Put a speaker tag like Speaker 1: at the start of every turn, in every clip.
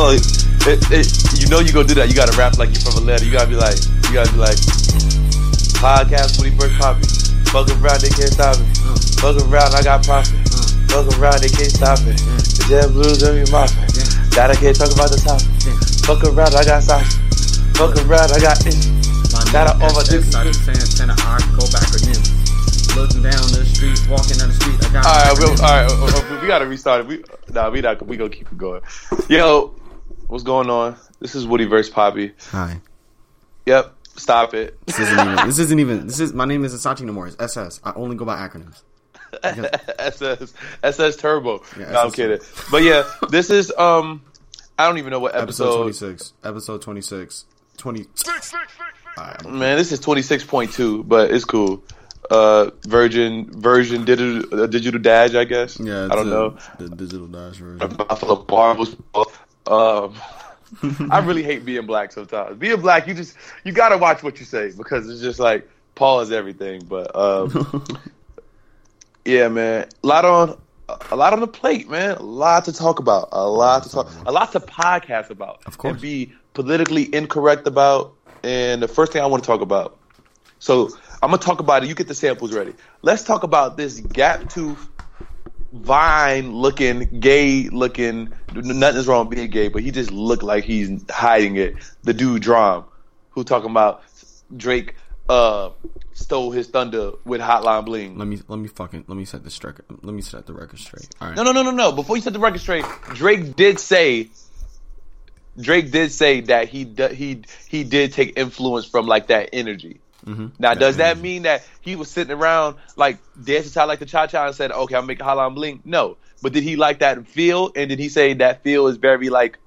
Speaker 1: hold on. It, it, you know you gonna do that. You gotta rap like you're from Atlanta. You gotta be like, you gotta be like, podcast when he first popping. Fuck around, they can't stop me. Fuck around, I got profit. Fuck around, they can't stop it. The Jet Blues, me mopping. That I can't talk about the topic. Fuck around, I got sauce. Fuck around, I got it. Shout out all my
Speaker 2: I saying, send an art, go back again. Looking down the street, walking down the street, I got
Speaker 1: All right, we, all right, uh, uh, we gotta restart it. We, nah, we not. We gonna keep it going. Yo, what's going on? This is Woody versus Poppy.
Speaker 2: Hi.
Speaker 1: Yep, stop it.
Speaker 2: This isn't even. This isn't even. This is. My name is Asati Nomura. It's SS. I only go by acronyms.
Speaker 1: SS SS Turbo.
Speaker 2: Yeah,
Speaker 1: no, I'm kidding. But yeah, this is um, I don't even know what
Speaker 2: Episode
Speaker 1: episode.
Speaker 2: twenty six. Episode twenty six. Twenty. Alright, I'm-
Speaker 1: Man, this is 26.2, but it's cool. Uh, Virgin version digital uh, digital dash, I guess.
Speaker 2: Yeah,
Speaker 1: I don't
Speaker 2: it's
Speaker 1: know.
Speaker 2: The digital dash version.
Speaker 1: Buffalo Barbers. Um, I really hate being black sometimes. Being black, you just you gotta watch what you say because it's just like pause everything. But um, yeah, man, a lot on a lot on the plate, man. A lot to talk about. A lot to talk. A lot to podcast about.
Speaker 2: Of course.
Speaker 1: and be politically incorrect about. And the first thing I want to talk about. So I'm gonna talk about it. You get the samples ready. Let's talk about this gap tooth vine looking, gay looking. Nothing's wrong with being gay, but he just looked like he's hiding it. The dude Dram, who talking about Drake uh stole his thunder with Hotline Bling.
Speaker 2: Let me let me fucking let me set the record. Let me set the record straight. All right.
Speaker 1: No, no, no, no, no. Before you set the record straight, Drake did say. Drake did say that he he he did take influence from like that energy.
Speaker 2: Mm-hmm.
Speaker 1: Now, does that mean that he was sitting around like dancing out like the cha cha and said, "Okay, I'm making Hotline Bling"? No, but did he like that feel? And did he say that feel is very like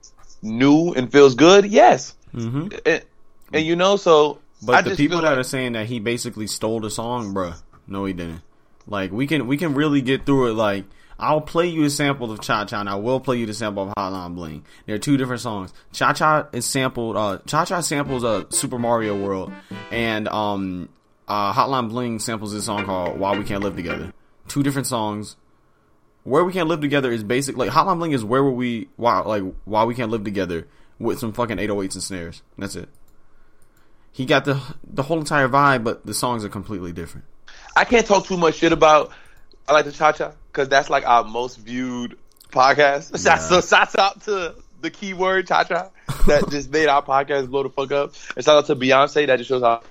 Speaker 1: new and feels good? Yes.
Speaker 2: Mm-hmm.
Speaker 1: And, and you know, so
Speaker 2: But
Speaker 1: I
Speaker 2: the people that
Speaker 1: like-
Speaker 2: are saying that he basically stole the song, bruh, no, he didn't. Like we can we can really get through it. Like I'll play you a sample of Cha Cha, and I will play you the sample of Hotline Bling. They're two different songs. Cha Cha is sampled. Uh, Cha Cha samples uh, Super Mario World, and um, uh, Hotline Bling samples this song called Why We Can't Live Together. Two different songs. Where we can't live together is basic. Like Hotline Bling is where we why like why we can't live together with some fucking 808s and snares. That's it. He got the the whole entire vibe, but the songs are completely different.
Speaker 1: I can't talk too much shit about I like the Cha Cha because that's like our most viewed podcast. Shout- So shout out to the keyword Cha Cha that just made our podcast blow the fuck up. And shout out to Beyonce that just shows how.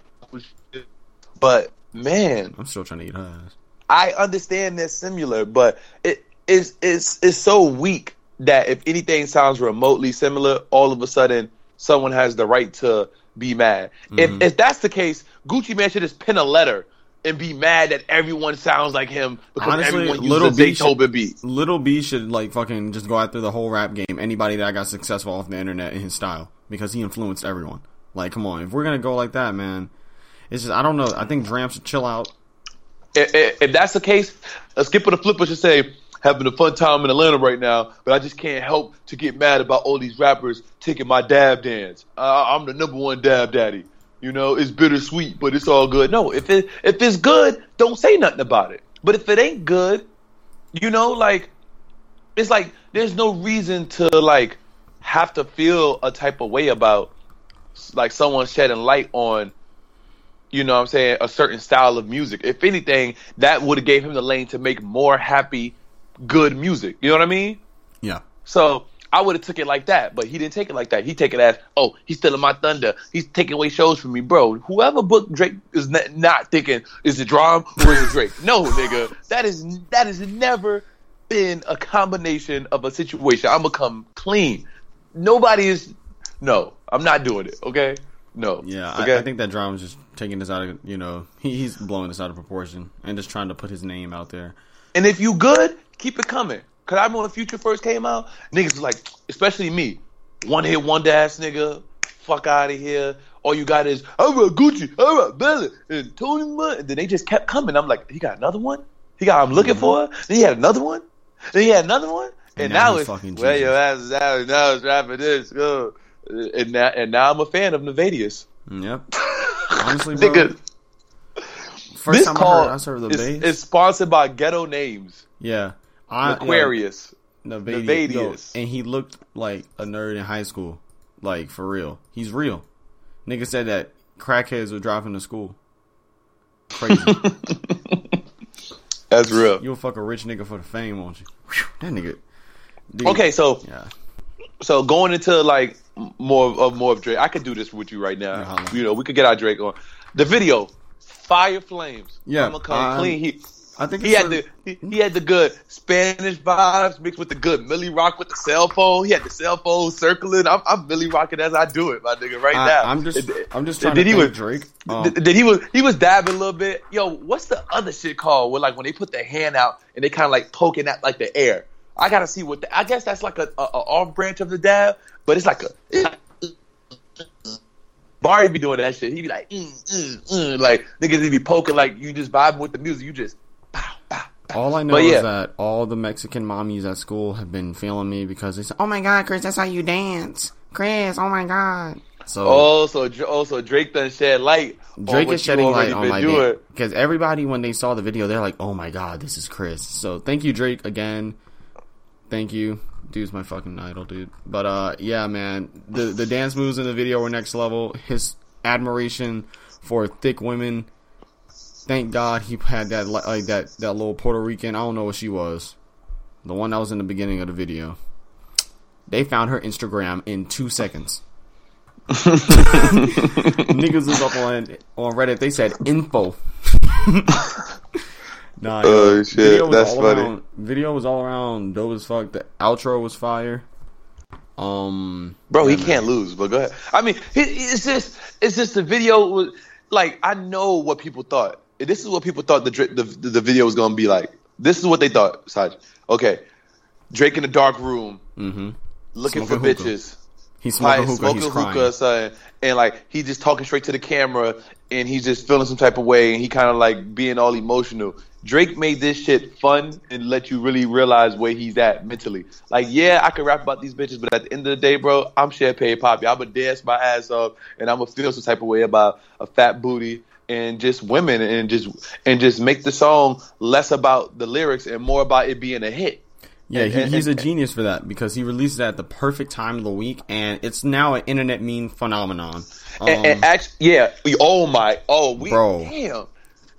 Speaker 1: But man,
Speaker 2: I'm still trying to eat her ass.
Speaker 1: I understand they're similar, but it is is is so weak that if anything sounds remotely similar, all of a sudden someone has the right to be mad. If mm-hmm. if that's the case, Gucci Mane should just pen a letter and be mad that everyone sounds like him because
Speaker 2: Honestly,
Speaker 1: everyone
Speaker 2: Little
Speaker 1: uses a
Speaker 2: B should-
Speaker 1: beat.
Speaker 2: Lil B should like fucking just go after the whole rap game. Anybody that got successful off the internet in his style because he influenced everyone. Like, come on, if we're gonna go like that, man, it's just I don't know. I think Dram should chill out.
Speaker 1: If, if, that's the case, a Skippa Da Flippa should say, having a fun time in Atlanta right now, but I just can't help to get mad about all these rappers taking my dab dance. Uh, I'm the number one dab daddy. You know, it's bittersweet, but it's all good. No, if it if it's good, don't say nothing about it. But if it ain't good, you know, like it's like there's no reason to like have to feel a type of way about like someone shedding light on you know what I'm saying, a certain style of music. If anything, that would have gave him the lane to make more happy, good music. You know what I mean?
Speaker 2: Yeah,
Speaker 1: So I would have took it like that, but he didn't take it like that. He take it as, oh, he's stealing my thunder. He's taking away shows from me, bro. Whoever booked Drake is not, not thinking is it Dram or is it Drake? no, nigga, that is that has never been a combination of a situation. I'm gonna come clean. Nobody is. No, I'm not doing it. Okay. No.
Speaker 2: yeah.
Speaker 1: Okay.
Speaker 2: I, I think that Dram is just taking this out of you know he, he's blowing this out of proportion and just trying to put his name out there.
Speaker 1: And if you good, keep it coming. Cause I remember when Future first came out, niggas was like, especially me, one hit one dash nigga, fuck out of here. All you got is I got Gucci, I got Bella, and Tony Mutt. And then they just kept coming. I'm like, he got another one. He got I'm looking mm-hmm. for. Then he had another one. Then he had another one. And,
Speaker 2: And now
Speaker 1: now, it's
Speaker 2: fucking
Speaker 1: well, your ass is out. Now it's rapping this. Go. And now, and now I'm a fan of Nayvadius.
Speaker 2: Yep. Honestly, bro,
Speaker 1: Nigga,
Speaker 2: first
Speaker 1: this
Speaker 2: time I heard I heard the
Speaker 1: is,
Speaker 2: bass.
Speaker 1: is sponsored by Ghetto Names,
Speaker 2: yeah, I,
Speaker 1: Aquarius.
Speaker 2: Yo, and he looked like a nerd in high school. Like for real. He's real. Nigga said that crackheads would drive him to school. Crazy.
Speaker 1: That's real.
Speaker 2: You'll fuck a rich nigga for the fame, won't you? That nigga. Dude,
Speaker 1: Okay, so
Speaker 2: Yeah.
Speaker 1: so going into like more of, more of Drake, I could do this with you right now. You know, we could get our Drake on the video. Fire flames.
Speaker 2: Yeah,
Speaker 1: I'm gonna come clean. He
Speaker 2: I think
Speaker 1: he had the he, he had the good Spanish vibes mixed with the good Millie Rock with the cell phone. He had the cell phone circling. I'm, I'm Millie rocking as I do it, my nigga, right
Speaker 2: I,
Speaker 1: now.
Speaker 2: I'm just
Speaker 1: Did-
Speaker 2: I'm just
Speaker 1: did
Speaker 2: trying to
Speaker 1: he was-
Speaker 2: Drake. Um,
Speaker 1: Th- Then he was he was dabbing a little bit. Yo, what's the other shit called? Where like when they put their hand out and they kind of like poking at like the air. I gotta see what the, I guess that's like a, a, a off branch of the dab, but it's like a. It's like, Barry be doing that shit. He be like, mm, mm, mm, like niggas he be poking like you just vibing with the music. You just
Speaker 2: All I know
Speaker 1: But
Speaker 2: is that all the Mexican mommies at school have been feeling me because they said, "Oh my god, Chris, that's how you dance, Chris. Oh my god." So
Speaker 1: Oh, so Dr- oh, so Drake done shed light. on
Speaker 2: Drake
Speaker 1: what
Speaker 2: is
Speaker 1: you
Speaker 2: shedding light
Speaker 1: already
Speaker 2: on my
Speaker 1: doing.
Speaker 2: because everybody when they saw the video, they're like, "Oh my god, this is Chris." So thank you, Drake, again. Thank you, dude's my fucking idol, dude. But uh, yeah, man, the the dance moves in the video were next level. His admiration for thick women. Thank God he had that like that that little Puerto Rican. I don't know what she was, the one that was in the beginning of the video. They found her Instagram in two seconds. Niggas was up on on Reddit. They said info. nah,
Speaker 1: Oh,
Speaker 2: yo,
Speaker 1: shit,
Speaker 2: Video was
Speaker 1: that's
Speaker 2: all
Speaker 1: funny.
Speaker 2: Around, video was all around dope as fuck. The outro was fire. Um,
Speaker 1: Bro, he
Speaker 2: yeah,
Speaker 1: can't lose. But go ahead. I mean, it's just it's just the video was like I know what people thought. This is what people thought the the the video was gonna be like. This is what they thought. Saj. Okay, Drake in a dark room
Speaker 2: Mm-hmm.
Speaker 1: looking
Speaker 2: Smoking
Speaker 1: for
Speaker 2: hookah.
Speaker 1: bitches.
Speaker 2: He's
Speaker 1: Like,
Speaker 2: smoking hookah.
Speaker 1: smoking
Speaker 2: he's crying.
Speaker 1: hookah, son, and like he's just talking straight to the camera, and he's just feeling some type of way, and he kind of like being all emotional. Drake made this shit fun and let you really realize where he's at mentally. Like, yeah, I can rap about these bitches, but at the end of the day, bro, I'm champagne poppy. I'm gonna dance my ass off, and I'm gonna feel some type of way about a fat booty and just women, and just and just make the song less about the lyrics and more about it being a hit.
Speaker 2: Yeah, he,
Speaker 1: And-
Speaker 2: he's a genius for that because he released it at the perfect time of the week, and it's now an internet meme phenomenon. Um,
Speaker 1: and, and actually, yeah, oh my, oh we,
Speaker 2: Bro.
Speaker 1: damn,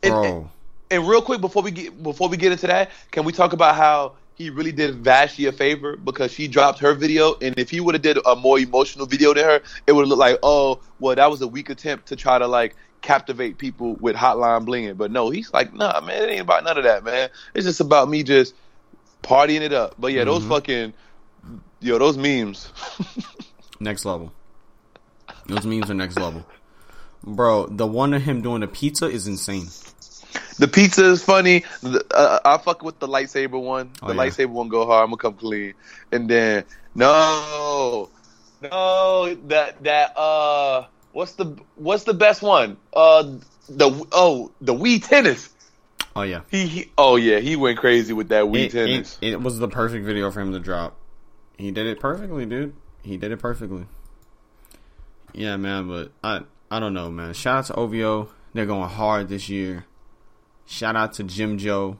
Speaker 1: And-
Speaker 2: bro,
Speaker 1: And real quick before we get before we get into that, can we talk about how he really did Vashti a favor because she dropped her video, and if he would have did a more emotional video than her, it would look like, oh, well, that was a weak attempt to try to like captivate people with Hotline Blinging. But no, he's like, nah, man, it ain't about none of that, man. It's just about me just partying it up. But yeah, those fucking yo, those memes.
Speaker 2: next level. Those memes are next level, bro. The one of him doing the pizza is insane.
Speaker 1: The pizza is funny. The, uh, I fuck with the lightsaber one. The
Speaker 2: Oh, yeah.
Speaker 1: lightsaber one go hard. I'm gonna come clean. And then no, no, that that uh, what's the what's the best one? Uh, the oh the Wii tennis.
Speaker 2: Oh yeah,
Speaker 1: He, he oh yeah, he went crazy with that Wii
Speaker 2: it,
Speaker 1: tennis.
Speaker 2: it, it was the perfect video for him to drop. He did it perfectly, dude. He did it perfectly. Yeah, man, but I I don't know, man. Shout out to OVO. They're going hard this year. Shout out to Jim Joe.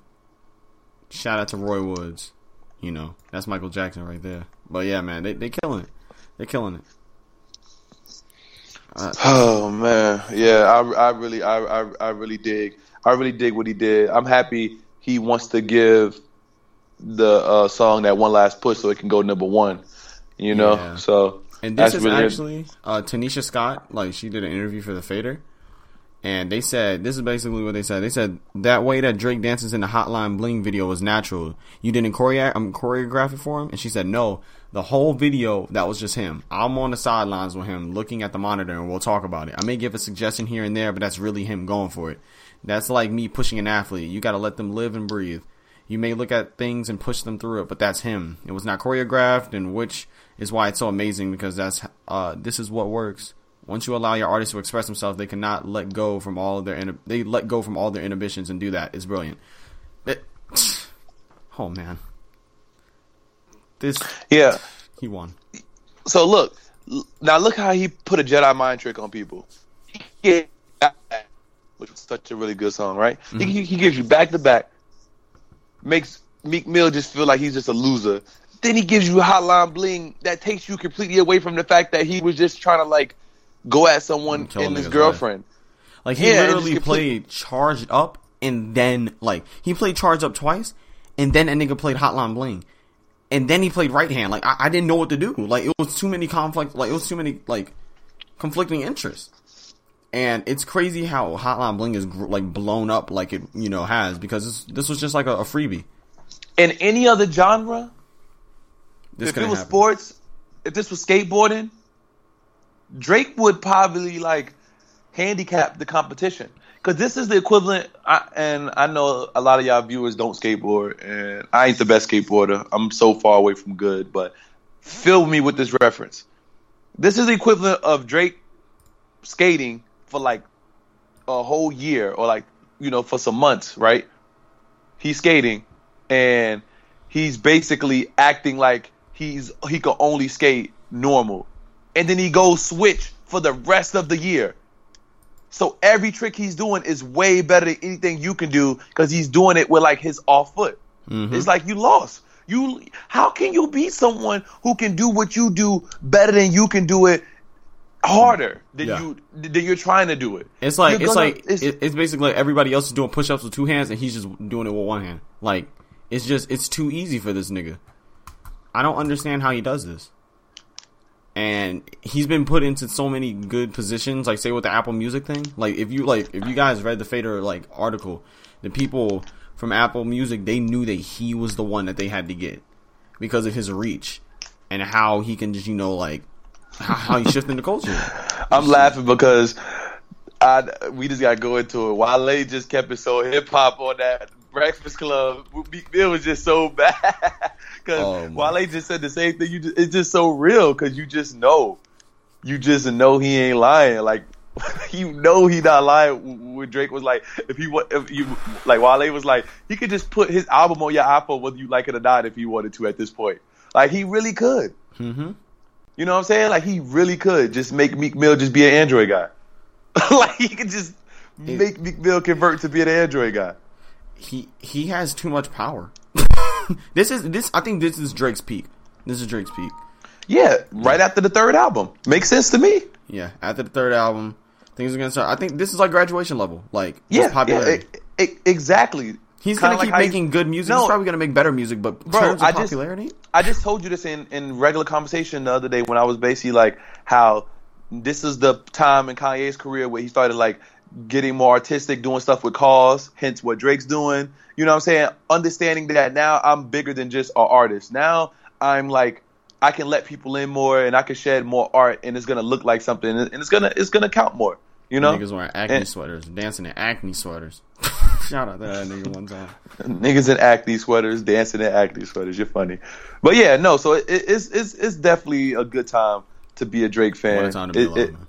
Speaker 2: Shout out to Roy Woods. You know, that's Michael Jackson right there. But yeah, man, they they killing it. They're killing it.
Speaker 1: Oh man, yeah, I, I really, I, I, I really dig, I really dig what he did. I'm happy he wants to give the uh, song that one last push so it can go number one. You know,
Speaker 2: Yeah.
Speaker 1: so
Speaker 2: And this
Speaker 1: that's
Speaker 2: is
Speaker 1: really
Speaker 2: actually uh, Tanisha Scott. Like she did an interview for the Fader, and they said this is basically what they said. They said that way that Drake dances in the Hotline Bling video was natural. You didn't choreo- um, choreograph it for him, and she said no. The whole video that was just him. I'm on the sidelines with him, looking at the monitor, and we'll talk about it. I may give a suggestion here and there, but that's really him going for it. That's like me pushing an athlete. You got to let them live and breathe. You may look at things and push them through it, but that's him. It was not choreographed, and which is why it's so amazing because that's uh, this is what works. Once you allow your artist to express themselves, they cannot let go from all of their inhib- they let go from all their inhibitions and do that. It's brilliant. It- oh man, this
Speaker 1: yeah.
Speaker 2: he won.
Speaker 1: So look, now look how he put a Jedi mind trick on people. Yeah, which was such a really good song, right? He, he, he gives you back to back, makes Meek Mill just feel like he's just a loser, then he gives you Hotline Bling that takes you completely away from the fact that he was just trying to like go at someone and his girlfriend.
Speaker 2: Like he
Speaker 1: Yeah,
Speaker 2: literally played charged up and then like he played charged up twice and then a nigga played Hotline Bling. And then he played right hand. Like I, I didn't know what to do. Like it was too many conflict like it was too many like conflicting interests. And it's crazy how Hotline Bling is like blown up like it you know has because this, this was just like a, a freebie.
Speaker 1: In any other genre,
Speaker 2: This
Speaker 1: if it was
Speaker 2: happen.
Speaker 1: sports, if this was skateboarding, Drake would probably like handicap the competition because this is the equivalent. I, and I know a lot of y'all viewers don't skateboard, and I ain't the best skateboarder. I'm so far away from good, but fill me with this reference. This is the equivalent of Drake skating for like a whole year or like you know for some months, right? He's skating and he's basically acting like he's he could only skate normal, and then he goes switch for the rest of the year. So every trick he's doing is way better than anything you can do because he's doing it with like his off foot.
Speaker 2: Mhm.
Speaker 1: It's like you lost. You how can you beat someone who can do what you do better than you can do it harder than
Speaker 2: Yeah.
Speaker 1: you than you're trying to do it?
Speaker 2: It's like
Speaker 1: You're
Speaker 2: it's
Speaker 1: gonna-
Speaker 2: like
Speaker 1: it's-
Speaker 2: it's basically like everybody else is doing push ups with two hands and he's just doing it with one hand. Like it's just it's too easy for this nigga. I don't understand how he does this. And he's been put into so many good positions, like say with the Apple Music thing. Like if you like if you guys read the Fader like article, the people from Apple Music they knew that he was the one that they had to get because of his reach and how he can just you know like how, he's shifting the culture.
Speaker 1: I'm laughing because I we just gotta go into it. Wale just kept it so hip hop on that Breakfast Club. It was just so bad because
Speaker 2: Oh, my.
Speaker 1: Wale just said the same thing. You just, it's just so real because you just know, you just know he ain't lying. Like you know he not lying. When Drake was like, if he if you like Wale was like, he could just put his album on your iPhone whether you like it or not if he wanted to at this point. Like he really could.
Speaker 2: Mm-hmm.
Speaker 1: You know what I'm saying? Like he really could just make Meek Mill just be an Android guy. like he could just make Meek Mill convert to be an Android guy.
Speaker 2: He he has too much power. this is this I think this is Drake's peak. This is Drake's peak.
Speaker 1: Yeah, right after the third album. Makes sense to me.
Speaker 2: Yeah, after the third album, things are gonna start. I think this is like graduation level. Like just
Speaker 1: Yeah, yeah,
Speaker 2: popularity.
Speaker 1: e- e- exactly.
Speaker 2: He's
Speaker 1: Kinda
Speaker 2: gonna
Speaker 1: like
Speaker 2: keep making good music.
Speaker 1: No.
Speaker 2: He's probably gonna make better music, but
Speaker 1: Bro,
Speaker 2: terms of
Speaker 1: I just-
Speaker 2: popularity,
Speaker 1: I just told you this in, in regular conversation the other day when I was basically like how this is the time in Kanye's career where he started like getting more artistic, doing stuff with cause, hence what Drake's doing. You know what I'm saying? Understanding that now I'm bigger than just an artist. Now I'm like I can let people in more and I can shed more art and it's gonna look like something and it's gonna it's gonna count more. You know?
Speaker 2: niggas wearing acne
Speaker 1: And-
Speaker 2: sweaters, dancing in acne sweaters. Shout out to that nigga one time.
Speaker 1: Niggas in acne sweaters, dancing in acne sweaters. You're funny, but yeah, no. So it, it's it's it's definitely a good time to be a Drake fan.
Speaker 2: What a time to be
Speaker 1: It-
Speaker 2: alive,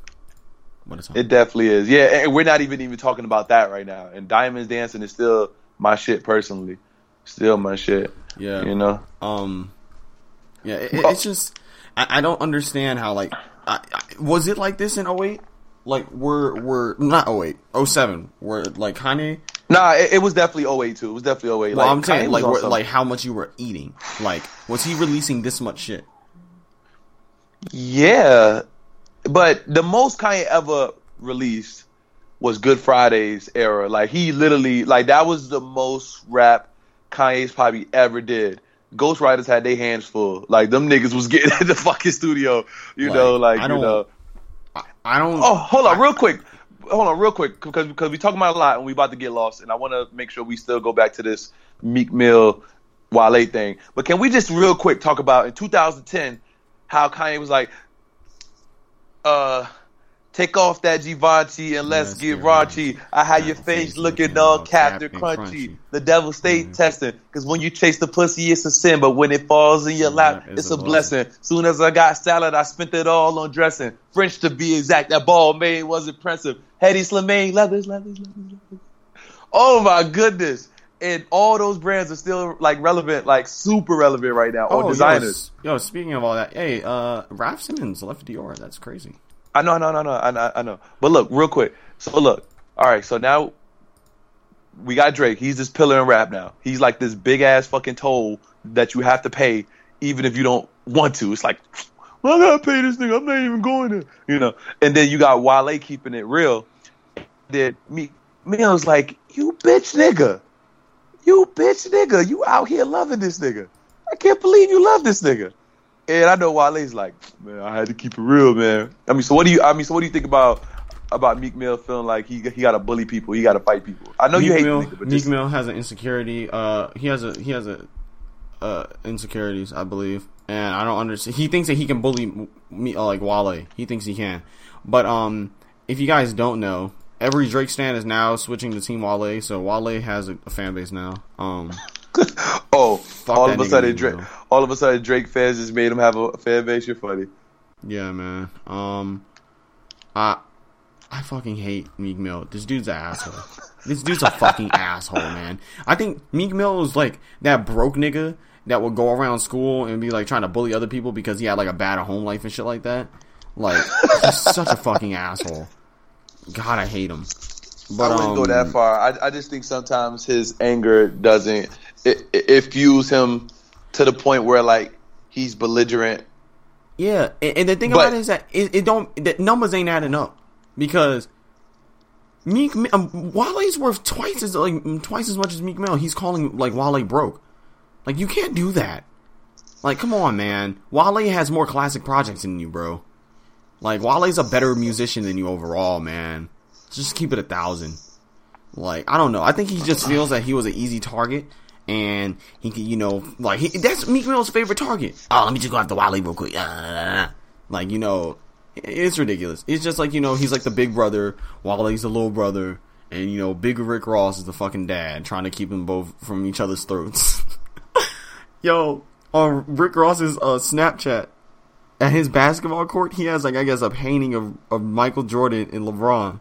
Speaker 1: it.
Speaker 2: What a time.
Speaker 1: it definitely is. Yeah, and we're not even even talking about that right now. And Diamonds Dancing is still my shit personally. Still my shit.
Speaker 2: yeah.
Speaker 1: You know.
Speaker 2: Um, yeah, it, it's just I, I don't understand how like I, I, was it like this in 08? Like we're we're not 08, 07, where like Kanye.
Speaker 1: Nah, it, it was definitely 08 too. It was definitely 08.
Speaker 2: Well,
Speaker 1: like,
Speaker 2: I'm saying like
Speaker 1: was on
Speaker 2: where,
Speaker 1: some-
Speaker 2: like how much you were eating. Like was he releasing this much shit?
Speaker 1: Yeah, but the most Kanye ever released was Good Friday's era. Like he literally, like that was the most rap Kanye's probably ever did. Ghostwriters had their hands full. Like them niggas was getting in the fucking studio. You
Speaker 2: Like,
Speaker 1: know, like
Speaker 2: I
Speaker 1: you
Speaker 2: don't-
Speaker 1: know.
Speaker 2: I don't.
Speaker 1: Oh, hold on, real quick. Hold on, real quick, because because we talking about a lot and we about to get lost, and I want to make sure we still go back to this Meek Mill Wale thing. But can we just real quick talk about in 2010 how Kanye was like, uh, take off that Givenchy and let's,
Speaker 2: Let's
Speaker 1: get raunchy. I had your face looking all
Speaker 2: all
Speaker 1: capped and crunchy.
Speaker 2: crunchy.
Speaker 1: The devil stayed
Speaker 2: Mhm.
Speaker 1: testing, because when you chase the pussy, it's a sin, but when it falls in your lap, it's, a blessing. Soon as I got salad, I spent it all on dressing. French to be exact, that ball made was impressive. Hedi Slimane, leathers, leathers, leathers, leathers. Oh my goodness. And all those brands are still like relevant, like super relevant right now, or
Speaker 2: Oh,
Speaker 1: designers.
Speaker 2: Yo, yo, speaking of all that, hey, uh, Raf Simons left Dior. That's crazy.
Speaker 1: I know, I know, I know, I know, I know. But look, real quick. So look, all right. So now we got Drake. He's this pillar in rap now. He's like this big ass fucking toll that you have to pay even if you don't want to. It's like, I gotta pay this nigga. I'm not even going there, you know. And then you got Wale keeping it real. That me, me, I was like, you bitch nigga, you bitch nigga, you out here loving this nigga. I can't believe you love this nigga. And I know Wale's like, man, I had to keep it real, man. I mean, so what do you? I mean, so what do you think about about Meek Mill feeling like he he got to bully people, he got to fight people? I know
Speaker 2: Meek
Speaker 1: you hate
Speaker 2: Mill,
Speaker 1: nigga, but
Speaker 2: Meek
Speaker 1: just,
Speaker 2: Mill has an insecurity. Uh, he has a he has a uh insecurities, I believe, and I don't understand. He thinks that he can bully me uh, like Wale. He thinks he can, but um, if you guys don't know, every Drake stan is now switching to Team Wale. So Wale has a, a fan base now. Um,
Speaker 1: oh, all of a sudden Drake, all of a sudden Drake fans just made him have a fan base. You're funny.
Speaker 2: yeah, man. Um, I I fucking hate Meek Mill. This dude's an asshole. This dude's a fucking asshole, man. I think Meek Mill is like that broke nigga that would go around school and be like trying to bully other people because he had like a bad home life and shit like that. Like, he's such a fucking asshole. God, I hate him. But
Speaker 1: I wouldn't
Speaker 2: um,
Speaker 1: go that far. I, I just think sometimes his anger doesn't it, it, it fuels him to the point where like he's belligerent.
Speaker 2: Yeah, and, and the thing
Speaker 1: But-
Speaker 2: about it is that it, it don't the numbers ain't adding up because Meek um, Wale's worth twice as like twice as much as Meek Mill. He's calling like Wale broke. Like you can't do that. Like come on, man. Wale has more classic projects than you, bro. Like Wale's a better musician than you overall, man. Just keep it a thousand. Like I don't know. I think he just feels that he was an easy target, and he could, you know, like he, that's Meek Mill's favorite target. Oh, let me just go after Wale real quick. Like you know, it's ridiculous. It's just like you know, he's like the big brother, Wale's the little brother, and you know, Big Rick Ross is the fucking dad, trying to keep them both from each other's throats. Yo, on Rick Ross's uh, Snapchat, at his basketball court, he has like I guess a painting of, of Michael Jordan and LeBron,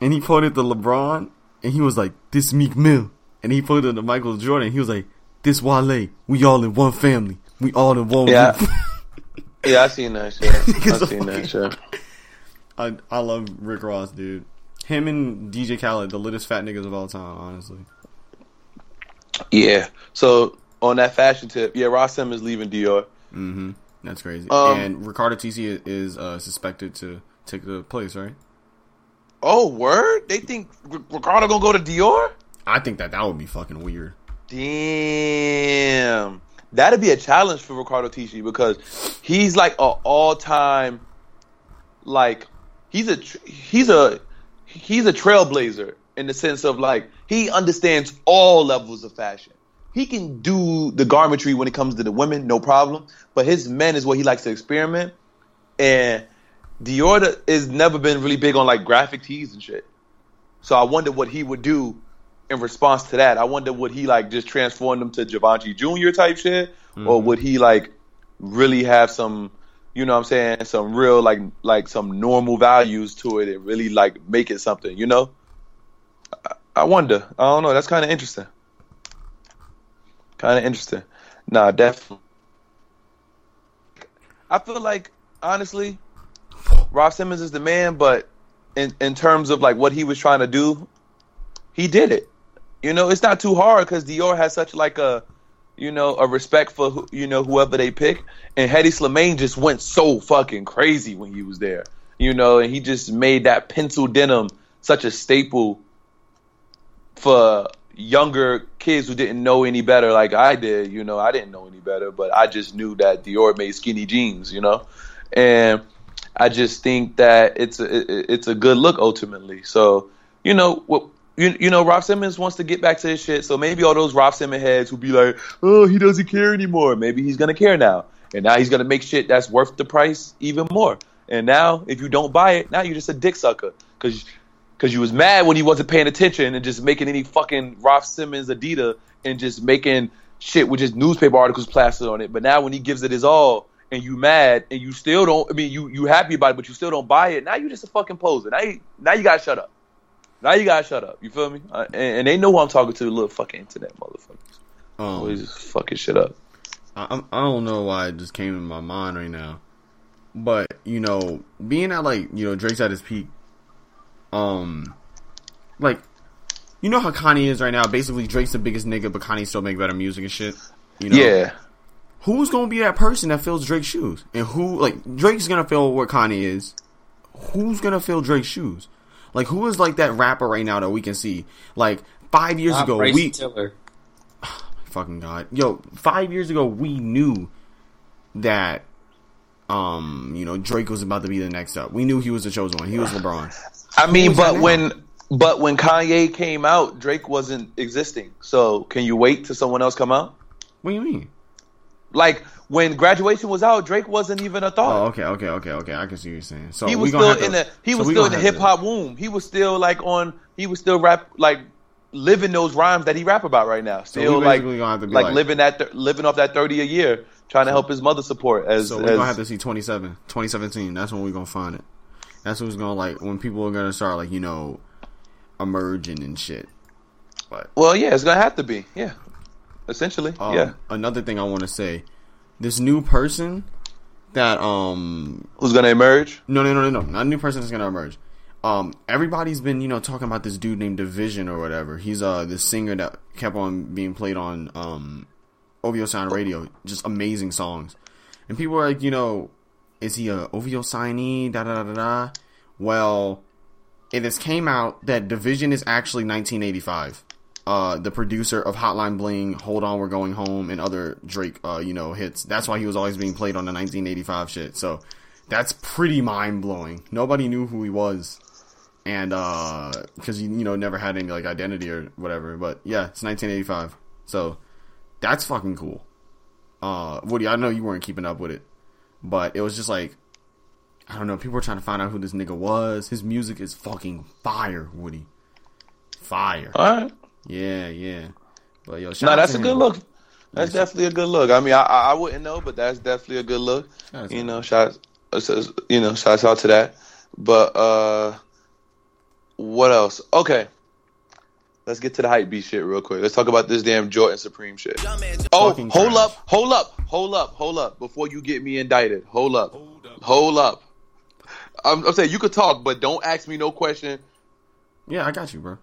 Speaker 2: and he pointed to LeBron, and he was like, "This Meek Mill," and he pointed to Michael Jordan. He was like, "This Wale. We all in one family. We all in one."
Speaker 1: Yeah.
Speaker 2: roof."
Speaker 1: Yeah, I seen that shit. I seen that shit.
Speaker 2: I I love Rick Ross, dude. Him and DJ Khaled, the littest fat niggas of all time, honestly.
Speaker 1: Yeah. So on that fashion tip, yeah, Raf Simons leaving Dior.
Speaker 2: Mm-hmm. That's crazy.
Speaker 1: Um,
Speaker 2: and Ricardo Tisci is uh, suspected to take the place, right?
Speaker 1: Oh, word? They think Ricardo gonna go to Dior?
Speaker 2: I think that that would be fucking weird.
Speaker 1: Damn. That'd be a challenge for Ricardo Tisci because he's like a all-time, like he's a he's a he's a trailblazer in the sense of like he understands all levels of fashion. He can do the garmentry when it comes to the women, no problem. But his men is what he likes to experiment. And Dior has never been really big on like graphic tees and shit. So I wonder what he would do in response to that. I wonder would he like just transform them to Givenchy Junior type shit, or mm-hmm. would he like really have some, you know, what I'm saying, some real like like some normal values to it and really like make it something, you know? I, I wonder. I don't know. That's kind of interesting. Kind of interesting. Nah, definitely. I feel like honestly, Raf Simons is the man, but in in terms of like what he was trying to do, he did it. You know, it's not too hard because Dior has such like a, you know, a respect for who, you know whoever they pick, and Hedi Slimane just went so fucking crazy when he was there. You know, and he just made that pencil denim such a staple for younger kids who didn't know any better like I did. You know, I didn't know any better, but I just knew that Dior made skinny jeans. You know, and I just think that it's a it's a good look ultimately. So you know what. You, you know, Raf Simons wants to get back to his shit, so maybe all those Raf Simons heads will be like, oh, he doesn't care anymore. Maybe he's gonna care now, and now he's gonna make shit that's worth the price even more. And now, if you don't buy it, now you're just a dick sucker because because you was mad when he wasn't paying attention and just making any fucking Raf Simons Adidas and just making shit with just newspaper articles plastered on it. But now when he gives it his all and you mad and you still don't, I mean, you you happy about it, but you still don't buy it. Now you just a fucking poser. Now you, now you gotta shut up. Now you gotta shut up. You feel me? Uh, and, and they know who I'm talking to, little fucking internet motherfuckers. Always
Speaker 2: Um,
Speaker 1: just fucking shit up.
Speaker 2: I, I don't know why it just came in my mind right now, but you know, being at like you know Drake's at his peak, um, like you know how Kanye is right now. Basically, Drake's the biggest nigga, but Kanye still make better music and shit. You know,
Speaker 1: Yeah.
Speaker 2: who's gonna be that person that fills Drake's shoes? And who like Drake's gonna fill what Kanye is. Who's gonna fill Drake's shoes? Like who is like that rapper right now that we can see? Like five years
Speaker 3: Not
Speaker 2: ago,
Speaker 3: Bryson
Speaker 2: we
Speaker 3: Tiller.
Speaker 2: fucking god, yo, five years ago we knew that um you know Drake was about to be the next up. We knew he was the chosen one. He was LeBron.
Speaker 1: I mean, but when but when Kanye came out, Drake wasn't existing. So can you wait till someone else come out?
Speaker 2: What do you mean?
Speaker 1: Like when graduation was out, Drake wasn't even a
Speaker 2: Oh,
Speaker 1: thought.
Speaker 2: okay, okay, okay, okay. I can see what you're saying. So
Speaker 1: he was still
Speaker 2: to-
Speaker 1: in the he
Speaker 2: so
Speaker 1: was still in the hip hop womb. He was still like on. He was still rap like living those rhymes that he rap about right now. Still like
Speaker 2: gonna have to be
Speaker 1: like,
Speaker 2: like-
Speaker 1: living that th- living off that thirty a year, trying to help his mother support as.
Speaker 2: So we're
Speaker 1: as
Speaker 2: gonna have to see 27, 2017. That's when we're gonna find it. That's who's gonna like when people are gonna start like you know emerging and shit. But
Speaker 1: well, yeah, it's gonna have to be. Yeah, essentially,
Speaker 2: um,
Speaker 1: yeah.
Speaker 2: another thing I want to say, this new person that um
Speaker 1: Who's gonna emerge?
Speaker 2: no no no no no not a new person that's gonna emerge. Um, everybody's been you know talking about this dude named Division or whatever. He's uh the singer that kept on being played on um OVO Sound Radio. Just amazing songs, and people are like you know is he a OVO signee? Da da da da. Well, it has came out that Division is actually 1985. Uh, the producer of Hotline Bling, Hold On, We're Going Home, and other Drake, uh, you know, hits. That's why he was always being played on the 1985 shit. So that's pretty mind blowing. Nobody knew who he was, and uh, because he, you know, never had any like identity or whatever. But yeah, it's 1985. So that's fucking cool. Uh, Woody, I know you weren't keeping up with it, but it was just like I don't know. People were trying to find out who this nigga was. His music is fucking fire, Woody. Fire.
Speaker 1: All right.
Speaker 2: Yeah, yeah. But yo,
Speaker 1: No, that's a
Speaker 2: him.
Speaker 1: good look. That's definitely a good look. I mean, I I wouldn't know, but that's definitely a good look.
Speaker 2: Shout
Speaker 1: You know, shout uh, you know, shouts out to that. But uh what else? Okay. Let's get to the hype beat shit real quick. Let's talk about this damn Jordan Supreme shit. Oh, hold
Speaker 2: trash.
Speaker 1: up, hold up, hold up, hold up before you get me indicted. Hold up. Hold up. I'm, I'm saying you could talk, but don't ask me no question.
Speaker 2: Yeah, I got you, bro.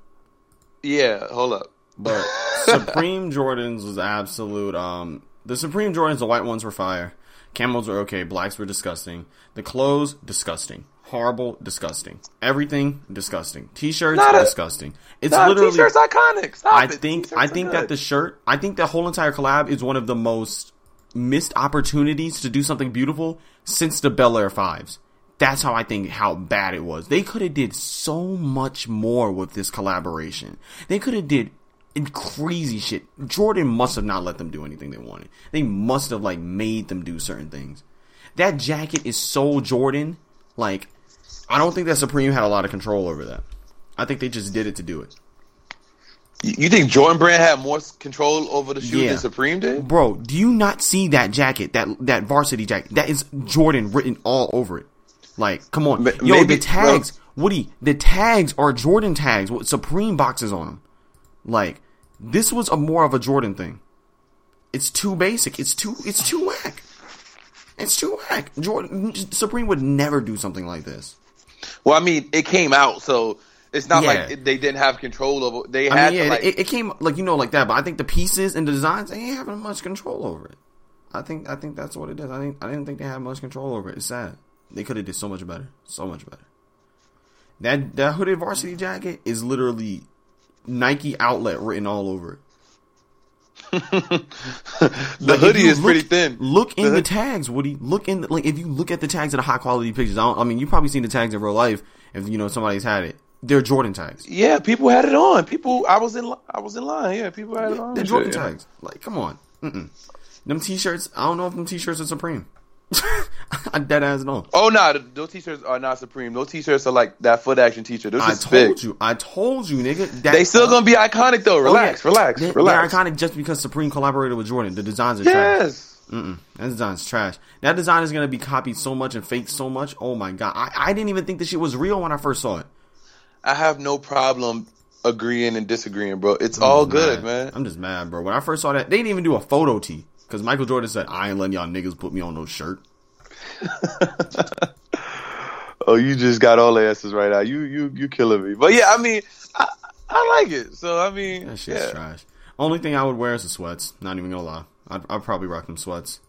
Speaker 1: Yeah, hold up.
Speaker 2: But Supreme Jordans was absolute. Um, the Supreme Jordans, the white ones were fire. Camels were okay. Blacks were disgusting. The clothes, disgusting. Horrible, disgusting. Everything, disgusting. T-shirts,
Speaker 1: Not a-
Speaker 2: disgusting. It's
Speaker 1: Nah,
Speaker 2: literally.
Speaker 1: t-shirt's iconic. Stop
Speaker 2: I think I think that the shirt, I think the whole entire collab is one of the most missed opportunities to do something beautiful since the Bel Air Fives. That's how I think how bad it was. They could have did so much more with this collaboration. They could have did crazy shit. Jordan must have not let them do anything they wanted. They must have like made them do certain things. That jacket is so Jordan. Like, I don't think that Supreme had a lot of control over that. I think they just did it to do it.
Speaker 1: You think Jordan Brand had more control over the shoe
Speaker 2: Yeah.
Speaker 1: than Supreme did?
Speaker 2: Bro, do you not see that jacket, that that varsity jacket? That is Jordan written all over it. Like, come on, yo, the tags, Woody, the tags are Jordan tags with Supreme boxes on them. Like, this was a more of a Jordan thing. It's too basic. It's too. It's too whack. It's too whack. Jordan Supreme would never do something like this.
Speaker 1: Well, I mean, it came out, so it's not
Speaker 2: Yeah.
Speaker 1: like it, they didn't have control over. They
Speaker 2: I
Speaker 1: had
Speaker 2: mean, yeah,
Speaker 1: to like.
Speaker 2: it, it came like you know like that, but I think the pieces and the designs they ain't having much control over it. I think I think that's what it is. I think I didn't think they had much control over it. It's sad. They could have did so much better, so much better. That that hooded varsity jacket is literally Nike outlet written all over it.
Speaker 1: the
Speaker 2: Like,
Speaker 1: hoodie is
Speaker 2: look-
Speaker 1: pretty thin.
Speaker 2: Look in
Speaker 1: The
Speaker 2: the tags, Woody. Look in the, like if you look at the tags of the high quality pictures. I, don't, I mean, you probably seen the tags in real life. If you know somebody's had it, they're Jordan tags.
Speaker 1: Yeah, people had it on. People, I was in, I was in line. Yeah, people had it on.
Speaker 2: They're Jordan
Speaker 1: yeah.
Speaker 2: tags. Like, come on. Mm-mm. Them t-shirts. I don't know if them t-shirts are Supreme. I dead ass no.
Speaker 1: Oh no, th those t-shirts are not Supreme. Those t-shirts are like that foot action t-shirt. Those
Speaker 2: I told
Speaker 1: big.
Speaker 2: you. I told you, nigga. That,
Speaker 1: They still gonna be iconic though.
Speaker 2: Oh,
Speaker 1: Relax,
Speaker 2: yeah.
Speaker 1: relax,
Speaker 2: They,
Speaker 1: relax.
Speaker 2: They're iconic just because Supreme collaborated with Jordan. The designs are trash.
Speaker 1: Yes.
Speaker 2: Mm-mm. That design's trash. That design is gonna be copied so much and faked so much. Oh my god. I, I didn't even think this shit was real when I first saw it.
Speaker 1: I have no problem agreeing and disagreeing, bro. It's all
Speaker 2: I'm
Speaker 1: good,
Speaker 2: mad.
Speaker 1: man.
Speaker 2: I'm just mad, bro. When I first saw that, they didn't even do a photo tee because Michael Jordan said, "I ain't letting y'all niggas put me on no shirt."
Speaker 1: Oh, you just got all answers right now. You, you, you killing me. But yeah, I mean, I, I like it. So I mean,
Speaker 2: That shit's
Speaker 1: yeah.
Speaker 2: trash. Only thing I would wear is the sweats. Not even gonna lie. I'd, I'd probably rock them sweats.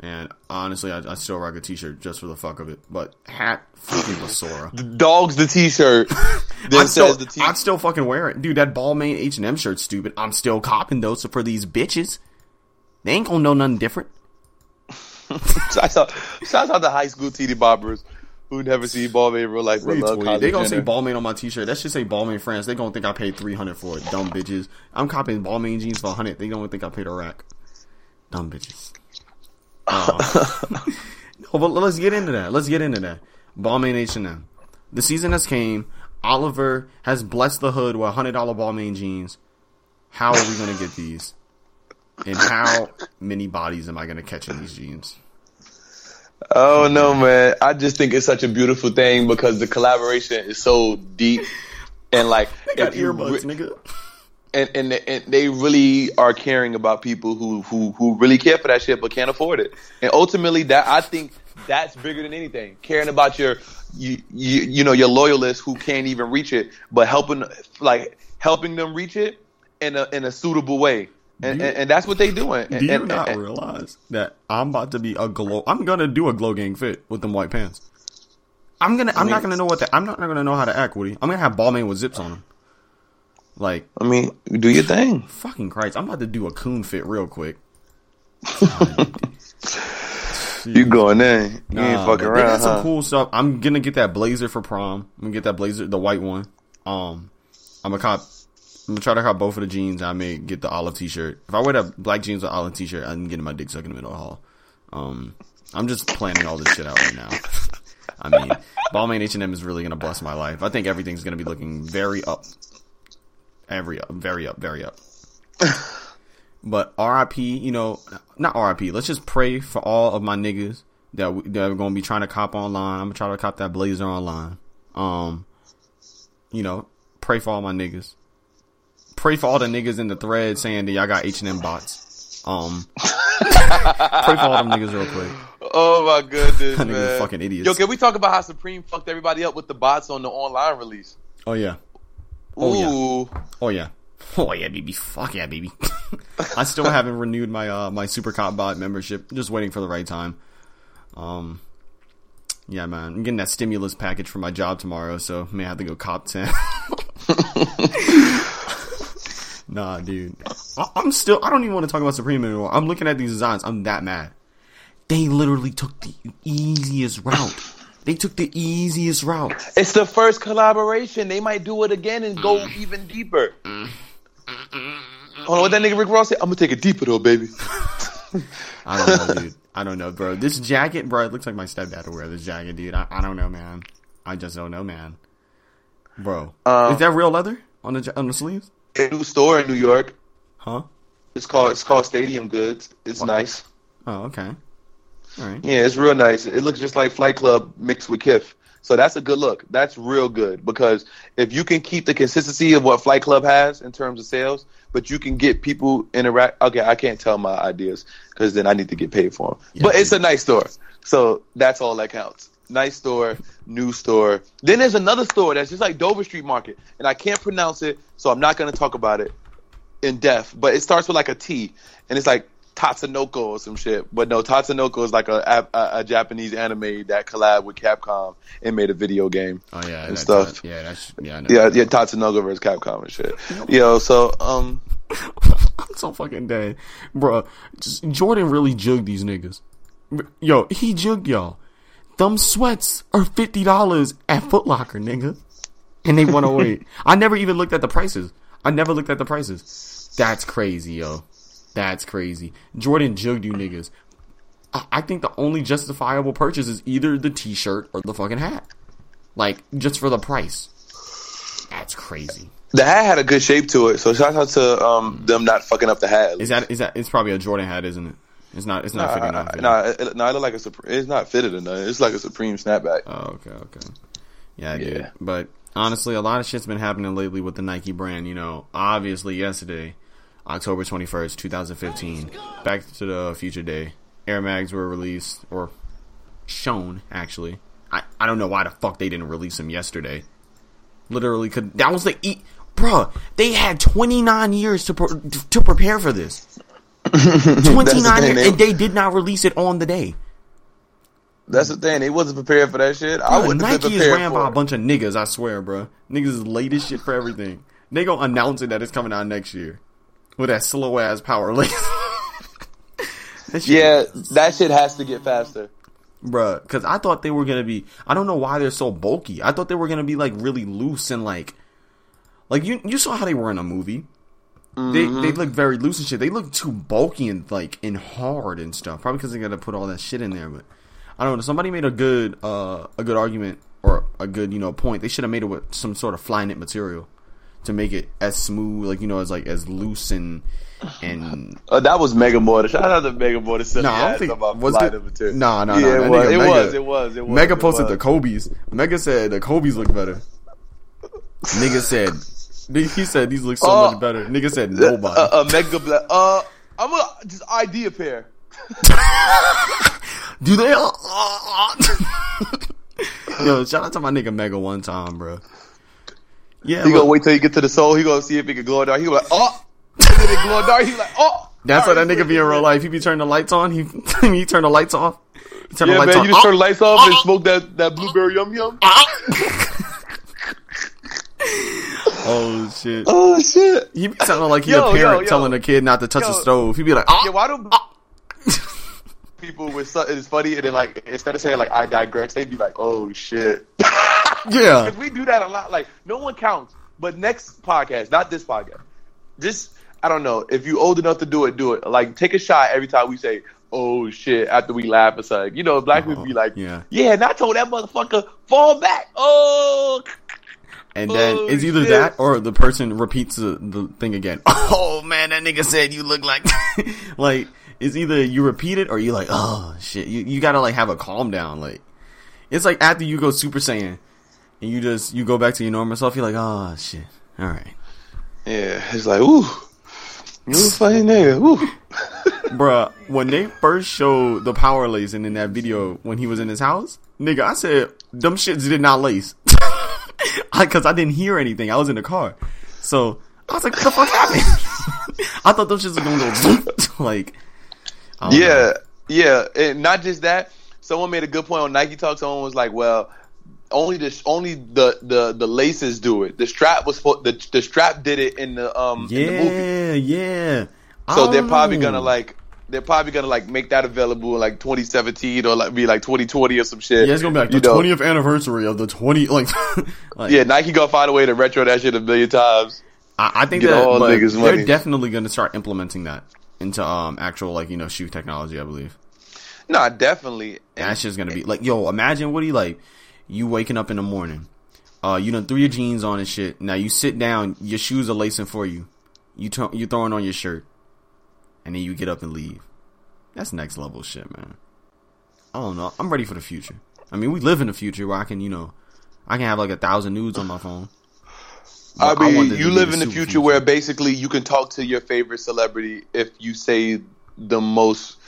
Speaker 2: And honestly, I, I still rock a t-shirt just for the fuck of it. But hat, fucking Basora.
Speaker 1: Dogs the t-shirt.
Speaker 2: I'd still,
Speaker 1: says the t-
Speaker 2: I'd still fucking wear it, dude. That Balmain H and M shirt's stupid. I'm still copping those for these bitches. They ain't gonna know nothing different.
Speaker 1: Shouts out, shouts out to high school TD boppers who never see Balmain in real life.
Speaker 2: They gonna
Speaker 1: Jenner.
Speaker 2: say Balmain on my t-shirt. That should say Balmain France. They gonna think I paid three hundred for it. Dumb bitches. I'm copying Balmain jeans for hundred. They don't think I paid a rack. Dumb bitches. Uh, no, but let's get into that. Let's get into that. Balmain H and M. The season has came. Oliver has blessed the hood with hundred dollar Balmain jeans. How are we gonna get these? And how many bodies am I gonna catch in these jeans?
Speaker 1: Oh no, man! I just think it's such a beautiful thing because the collaboration is so deep and like they Got
Speaker 2: earbuds,
Speaker 1: re-
Speaker 2: nigga.
Speaker 1: and, and and they really are caring about people who who who really care for that shit but can't afford it. And ultimately, that I think that's bigger than anything. Caring about your you you, you know your loyalists who can't even reach it, but helping like helping them reach it in a in a suitable way. And,
Speaker 2: you-
Speaker 1: and, and that's what they doing.
Speaker 2: Do
Speaker 1: And-
Speaker 2: you
Speaker 1: and-
Speaker 2: not realize that I'm about to be a glow? I'm gonna do a glow gang fit with them white pants. I'm gonna. I'm not gonna know what. The, I'm not gonna know how to act, Woody. I'm gonna have Balmain with zips on them. Like
Speaker 1: I mean, do your thing.
Speaker 2: fucking Christ! I'm about to do a coon fit real quick.
Speaker 1: You going in? You ain't fucking around,
Speaker 2: some cool stuff. I'm gonna get that blazer for prom. I'm gonna get that blazer, the white one. Um, I'm gonna cop. I'm gonna try to cop both of the jeans. I may get the olive t-shirt. If I wear the black jeans with olive t-shirt, I'm getting my dick sucked in the middle of the hall. Um, I'm just planning all this shit out right now. I mean, Balmain H&M is really gonna bless my life. I think everything's gonna be looking very up, every up, very up, very up. But RIP, you know, not RIP. Let's just pray for all of my niggas that we, that are gonna be trying to cop online. I'm gonna try to cop that blazer online. Um, you know, pray for all my niggas. Pray for all the niggas in the thread saying that y'all got H and M bots. Um, pray for all them niggas real quick.
Speaker 1: Oh my goodness, man!
Speaker 2: fucking idiots.
Speaker 1: Yo, can we talk about how Supreme fucked everybody up with the bots on the online release?
Speaker 2: Oh yeah, Oh, yeah.
Speaker 1: Ooh,
Speaker 2: oh yeah, oh yeah, baby. Fuck yeah, baby. I still haven't renewed my uh my super cop bot membership. Just waiting for the right time. Um, yeah, man. I'm getting that stimulus package for my job tomorrow, so may have to go cop ten. Nah, dude. I- I'm still. I don't even want to talk about Supreme anymore. I'm looking at these designs. I'm that mad. They literally took the easiest route. They took the easiest route.
Speaker 1: it's the first collaboration. They might do it again and go even deeper. Hold on, what that nigga Rick Ross said? I'm gonna take it deeper though, baby.
Speaker 2: I don't know, dude. I don't know, bro. This jacket, bro, it looks like my stepdad would wear this jacket, dude. I, I don't know, man. I just don't know, man. Bro,
Speaker 1: Um,
Speaker 2: is that real leather on the on the sleeves?
Speaker 1: A new store in New York.
Speaker 2: Huh?
Speaker 1: It's called it's called Stadium Goods. It's nice.
Speaker 2: Oh, okay. All right.
Speaker 1: Yeah, it's real nice. It looks just like Flight Club mixed with Kith. So that's a good look. That's real good because if you can keep the consistency of what Flight Club has in terms of sales, but you can get people interact. Okay, I can't tell my ideas because then I need to get paid for them.
Speaker 2: Yeah,
Speaker 1: but it's a nice store, so that's all that counts. Nice store, new store. Then there's another store that's just like Dover Street Market, and I can't pronounce it, so I'm not going to talk about it in depth. But it starts with like a T, and it's like Tatsunoko or some shit. But no, Tatsunoko is like a, a, a Japanese anime that collabed with Capcom and made a video game.
Speaker 2: Oh yeah,
Speaker 1: And stuff.
Speaker 2: yeah, that's yeah. I know.
Speaker 1: Yeah, yeah, Tatsunoko versus Capcom and shit. Yo, so um,
Speaker 2: I'm so fucking dead, bro. Just, Jordan really jugged these niggas. Yo, he jugged y'all. Them sweats are fifty dollars at Foot Locker, nigga, and they want to wait. I never even looked at the prices. I never looked at the prices. That's crazy, yo. That's crazy. Jordan jugged you niggas. I, I think the only justifiable purchase is either the T-shirt or the fucking hat. Like just for the price. That's crazy.
Speaker 1: the hat had a good shape to it. So shout out to um them not fucking up the hat.
Speaker 2: Is that is that? It's probably a Jordan hat, isn't it? It's not. It's not fitting
Speaker 1: Nah,
Speaker 2: enough.
Speaker 1: nah, it, nah, it look like a Supreme. It's not fitted enough. It's like a Supreme snapback.
Speaker 2: Oh, okay, okay. Yeah,
Speaker 1: Yeah.
Speaker 2: dude. But honestly, a lot of shit's been happening lately with the Nike brand. You know, obviously yesterday, October twenty first, two thousand fifteen, Back to the Future Day, Air Mags were released or shown. Actually, I I don't know why the fuck they didn't release them yesterday. Literally, could that was the e, bruh. They had twenty nine years to pre- to prepare for this. Twenty nine, and they did not release it on the day.
Speaker 1: That's the thing. They wasn't prepared for that shit. Bro, I wouldn't
Speaker 2: Nike is ran by a bunch of niggas. I swear, bro. Niggas is late as shit for everything. They gonna announce it that it's coming out next year with that slow ass power. That
Speaker 1: Yeah, that shit has to get faster.
Speaker 2: bruh. Because I thought they were gonna be. I don't know why they're so bulky. I thought they were gonna be like really loose and like, like you you saw how they were in a movie. They they look very loose and shit. They look too bulky and like and hard and stuff. Probably because they got to put all that shit in there. But I don't know. Somebody made a good uh a good argument or a good you know point. They should have made it with some sort of fly knit material to make it as smooth, like you know, as like as loose and and
Speaker 1: Uh, that was Mega Mortar. Shout out to Mega Mortar.
Speaker 2: no, I don't think
Speaker 1: about
Speaker 2: was it.
Speaker 1: two.
Speaker 2: No, no, no.
Speaker 1: Yeah, it was. It
Speaker 2: Mega-
Speaker 1: was. It was. It was.
Speaker 2: Mega posted
Speaker 1: was.
Speaker 2: the Kobe's. Mega said the Kobe's look better. Nigga said. He said these look so
Speaker 1: Oh.
Speaker 2: much better. Nigga said nobody.
Speaker 1: Uh, uh, Mega Black. Uh, I'm gonna just ID a pair.
Speaker 2: Do they? Yo, shout out to my nigga Mega one time, bro. Yeah,
Speaker 1: He
Speaker 2: look,
Speaker 1: gonna wait till he get to the soul. He gonna see if he can glow dark. He like, oh, and then it glow dark. He like, oh.
Speaker 2: that's how that nigga be in real life. He be turning the lights on. He he turn the lights off. He turn
Speaker 1: Yeah,
Speaker 2: the lights
Speaker 1: man,
Speaker 2: on.
Speaker 1: you just turn the
Speaker 2: Oh,
Speaker 1: lights off and smoke that, that blueberry yum yum.
Speaker 2: Oh shit.
Speaker 1: Oh shit!
Speaker 2: He be sounding like he
Speaker 1: Yo,
Speaker 2: a parent
Speaker 1: yo.
Speaker 2: telling a kid not to touch
Speaker 1: Yo.
Speaker 2: the stove. He'd be like,
Speaker 1: Yeah,
Speaker 2: oh,
Speaker 1: why do ah, ah. people with something is funny and then like instead of saying like I digress, they'd be like, oh shit.
Speaker 2: yeah.
Speaker 1: Because we do that a lot. Like no one counts. But next podcast, not this podcast. Just I don't know. If you old enough to do it, do it. Like take a shot every time we say, "Oh shit!" After we laugh or something. You know, black people oh, be like,
Speaker 2: yeah.
Speaker 1: yeah." And I told that motherfucker fall back. Oh,
Speaker 2: And then it's either
Speaker 1: shit.
Speaker 2: that or the person repeats the, the thing again. Oh man, that nigga said you look like like it's either you repeat it or you like oh shit. You you gotta like have a calm down. Like it's like after you go Super Saiyan and you just you go back to your normal self. You're like oh shit. All right,
Speaker 1: yeah. It's like, ooh, you a funny nigga. Ooh.
Speaker 2: bruh. When they first showed the power lacing in that video when he was in his house, nigga, I said them shits did not lace. I Cause I didn't hear anything. I was in the car, so I was like, "What the fuck happened?" I thought those shits were gonna go zoom. like, I don't know.
Speaker 1: Yeah, yeah, and not just that. Someone made a good point on Nike Talk. Someone was like, "Well, only the only the the the laces do it. The strap was for, the the strap did it in the um in the movie.
Speaker 2: yeah, yeah.
Speaker 1: So they're probably
Speaker 2: know.
Speaker 1: gonna like they're probably gonna like make that available in like 2017 or like be like 2020 or some shit.
Speaker 2: Yeah, it's gonna be like
Speaker 1: you
Speaker 2: the
Speaker 1: know?
Speaker 2: twentieth anniversary of the twenty. Like, like
Speaker 1: Yeah, Nike gonna find a way to retro that shit a million times.
Speaker 2: I, I think
Speaker 1: Get
Speaker 2: that
Speaker 1: all
Speaker 2: but
Speaker 1: niggas
Speaker 2: they're
Speaker 1: money.
Speaker 2: definitely gonna start implementing that into um actual like you know shoe technology. I believe.
Speaker 1: Nah, definitely. And
Speaker 2: That's just gonna be like, yo, imagine Woody, like, you waking up in the morning, uh, you done threw your jeans on and shit. Now you sit down, your shoes are lacing for you. You t- you throwing on your shirt, and then you get up and leave. That's next level shit, man. I don't know. I'm ready for the future. I mean, we live in the future where I can, you know, I can have like a thousand nudes on my phone.
Speaker 1: I mean,
Speaker 2: to
Speaker 1: you live in the
Speaker 2: super
Speaker 1: future, where basically you can talk to your favorite celebrity if you say the most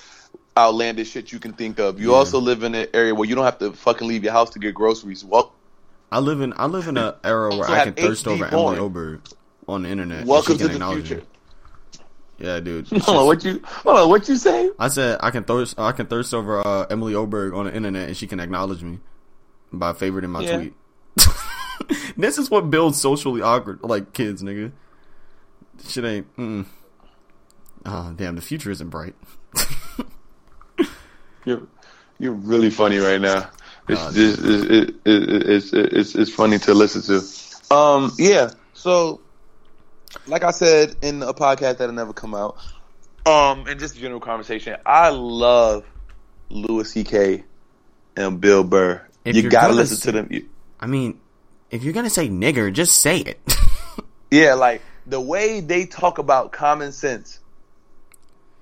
Speaker 1: outlandish shit you can think of. You
Speaker 2: Yeah.
Speaker 1: also live in an area where you don't have to fucking leave your house to get groceries. Well,
Speaker 2: I live in I live in an era where I can thirst over
Speaker 1: porn.
Speaker 2: Emily Oberg on the internet.
Speaker 1: welcome to the future.
Speaker 2: Yeah, dude.
Speaker 1: Hold on, what you? Hold on, what you say?
Speaker 2: I said I can thirst I can thirst over uh, Emily Oberg on the internet and she can acknowledge me by favoriting my
Speaker 1: Yeah.
Speaker 2: tweet. this is what builds socially awkward like kids, nigga. Shit ain't. Mm. Oh damn, the future isn't bright.
Speaker 1: You're you're really funny right now. It's
Speaker 2: Oh,
Speaker 1: just, it, it, it, it's it's it's funny to listen to. Um, yeah. So, like I said in a podcast that'll never come out, um, and just general conversation, I love Louis C.K. and Bill Burr.
Speaker 2: If
Speaker 1: you gotta listen
Speaker 2: say-
Speaker 1: to them. You-
Speaker 2: I mean, if you're gonna say nigger, just say it.
Speaker 1: Yeah, like the way they talk about common sense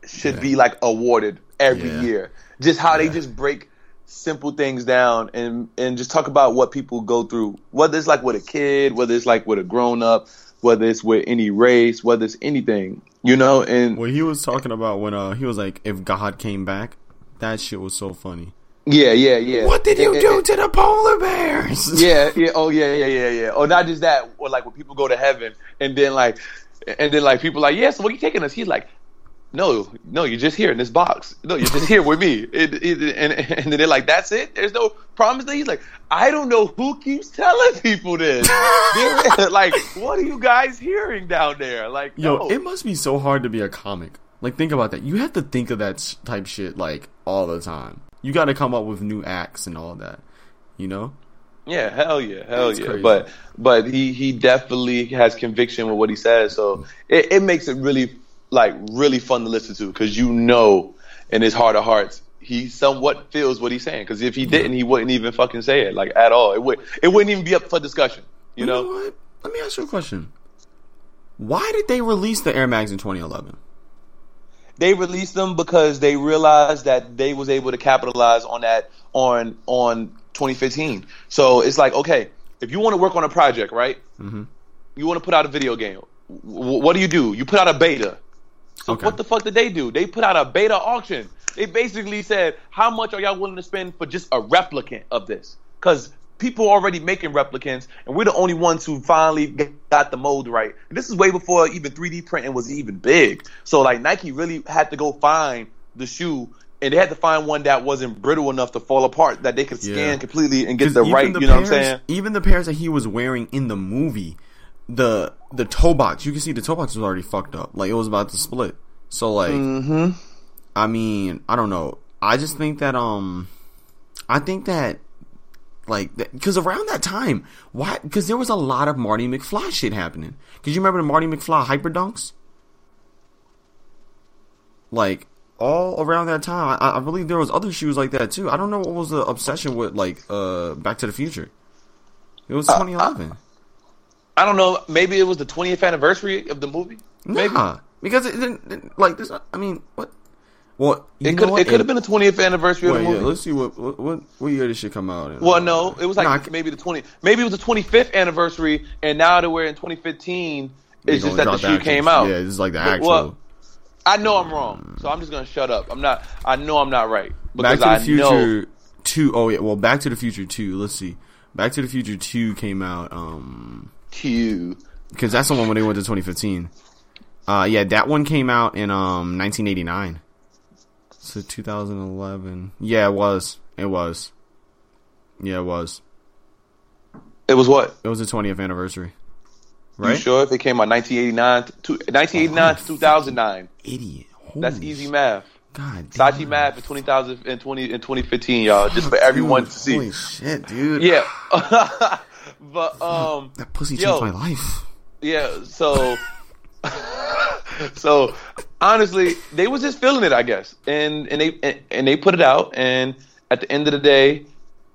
Speaker 1: should
Speaker 2: Yeah.
Speaker 1: be like awarded every
Speaker 2: Yeah.
Speaker 1: year. Just how they just break simple things down and and just talk about what people go through, whether it's like with a kid, whether it's like with a grown up, whether it's with any race, whether it's anything, you know. And
Speaker 2: what he was talking about when uh he was like, if God came back, that shit was so funny.
Speaker 1: yeah, yeah, yeah.
Speaker 2: What did you
Speaker 1: And-
Speaker 2: do
Speaker 1: and-
Speaker 2: to the polar bears?
Speaker 1: yeah, yeah, oh yeah, yeah, yeah, yeah. Or not just that, or like when people go to heaven and then like, and then like people like, yeah, so what are you taking us? He's like, no, no, you're just here in this box. No, you're just here with me. It, it, and, and then they're like, that's it? There's no promise that he's like, I don't know who keeps telling people this. like, what are you guys hearing down there? Like,
Speaker 2: Yo,
Speaker 1: no.
Speaker 2: it must be so hard to be a comic. Like, think about that. You have to think of that type shit like all the time. You got to come up with new acts and all that. You know?
Speaker 1: Yeah, hell yeah, hell
Speaker 2: That's
Speaker 1: yeah.
Speaker 2: crazy.
Speaker 1: But but he he definitely has conviction with what he says, so it, it makes it really like really fun to listen to because you know in his heart of hearts he somewhat feels what he's saying. Because if he didn't, he wouldn't even fucking say it like at all. It would it wouldn't even be up for discussion. You know?
Speaker 2: what? Let me ask you a question. Why did they release the Air Max in 2011?
Speaker 1: they released them because they realized that they was able to capitalize on that on on 2015. So it's like, okay, if you want to work on a project, right?
Speaker 2: Mhm.
Speaker 1: You want to put out a video game. W- what do you do? You put out a beta. So
Speaker 2: Okay.
Speaker 1: what the fuck did they do? They put out a beta auction. They basically said, how much are y'all willing to spend for just a replicant of this? Because people are already making replicants, and we're the only ones who finally got the mold right. And this is way before even 3D printing was even big. So like Nike really had to go find the shoe, and they had to find one that wasn't brittle enough to fall apart, that they could scan
Speaker 2: Yeah.
Speaker 1: completely and get the right.
Speaker 2: the
Speaker 1: you know what I'm saying?
Speaker 2: Even the pairs that he was wearing in the movie, the the toe box, you can see the toe box was already fucked up. Like it was about to split. So like,
Speaker 1: Mm-hmm.
Speaker 2: I mean, I don't know. I just think that um, I think that like because around that time, why? Because there was a lot of Marty McFly shit happening. Because you remember the Marty McFly hyper dunks? Like all around that time, I, I believe there was other shoes like that too. I don't know what was the obsession with like uh Back to the Future. It was 2011.
Speaker 1: I don't know. Maybe it was the 20th anniversary of the movie. Maybe.
Speaker 2: Nah, because it didn't it- like this. I mean, what? Well,
Speaker 1: It could
Speaker 2: what?
Speaker 1: it could have been the 20th anniversary
Speaker 2: Wait,
Speaker 1: of the
Speaker 2: yeah,
Speaker 1: movie.
Speaker 2: let's see what what what, what year this shit come out. In.
Speaker 1: Well, no, it was like
Speaker 2: Nah,
Speaker 1: maybe the twenty, maybe it was the twenty fifth anniversary, and now that we're in twenty fifteen, it's just that the shoe
Speaker 2: actual-
Speaker 1: came out.
Speaker 2: Yeah, it's like the actual.
Speaker 1: well, I know I'm wrong, so I'm just gonna shut up. I'm not. I know I'm not right
Speaker 2: Back
Speaker 1: because
Speaker 2: to the
Speaker 1: I
Speaker 2: Future
Speaker 1: know.
Speaker 2: two oh yeah, well, Back to the Future two. Let's see, Back to the Future two came out. Um,
Speaker 1: Q.
Speaker 2: because that's the one when they went to 2015. Uh, yeah, that one came out in um 1989. So 2011. Yeah, it was. It was. Yeah, it was.
Speaker 1: It was what?
Speaker 2: It was the 20th anniversary.
Speaker 1: You
Speaker 2: Right?
Speaker 1: sure if it came out 1989 to 1989 to 2009?
Speaker 2: Idiot.
Speaker 1: That's easy math.
Speaker 2: God.
Speaker 1: Sachi math in 20,000 and 20 in 2015, y'all. Just for everyone
Speaker 2: Dude,
Speaker 1: to see.
Speaker 2: Holy shit, dude.
Speaker 1: Yeah. but um
Speaker 2: That pussy
Speaker 1: Yo.
Speaker 2: changed my life.
Speaker 1: Yeah, so so honestly, they was just feeling it, I guess, and and they and, and they put it out, and at the end of the day,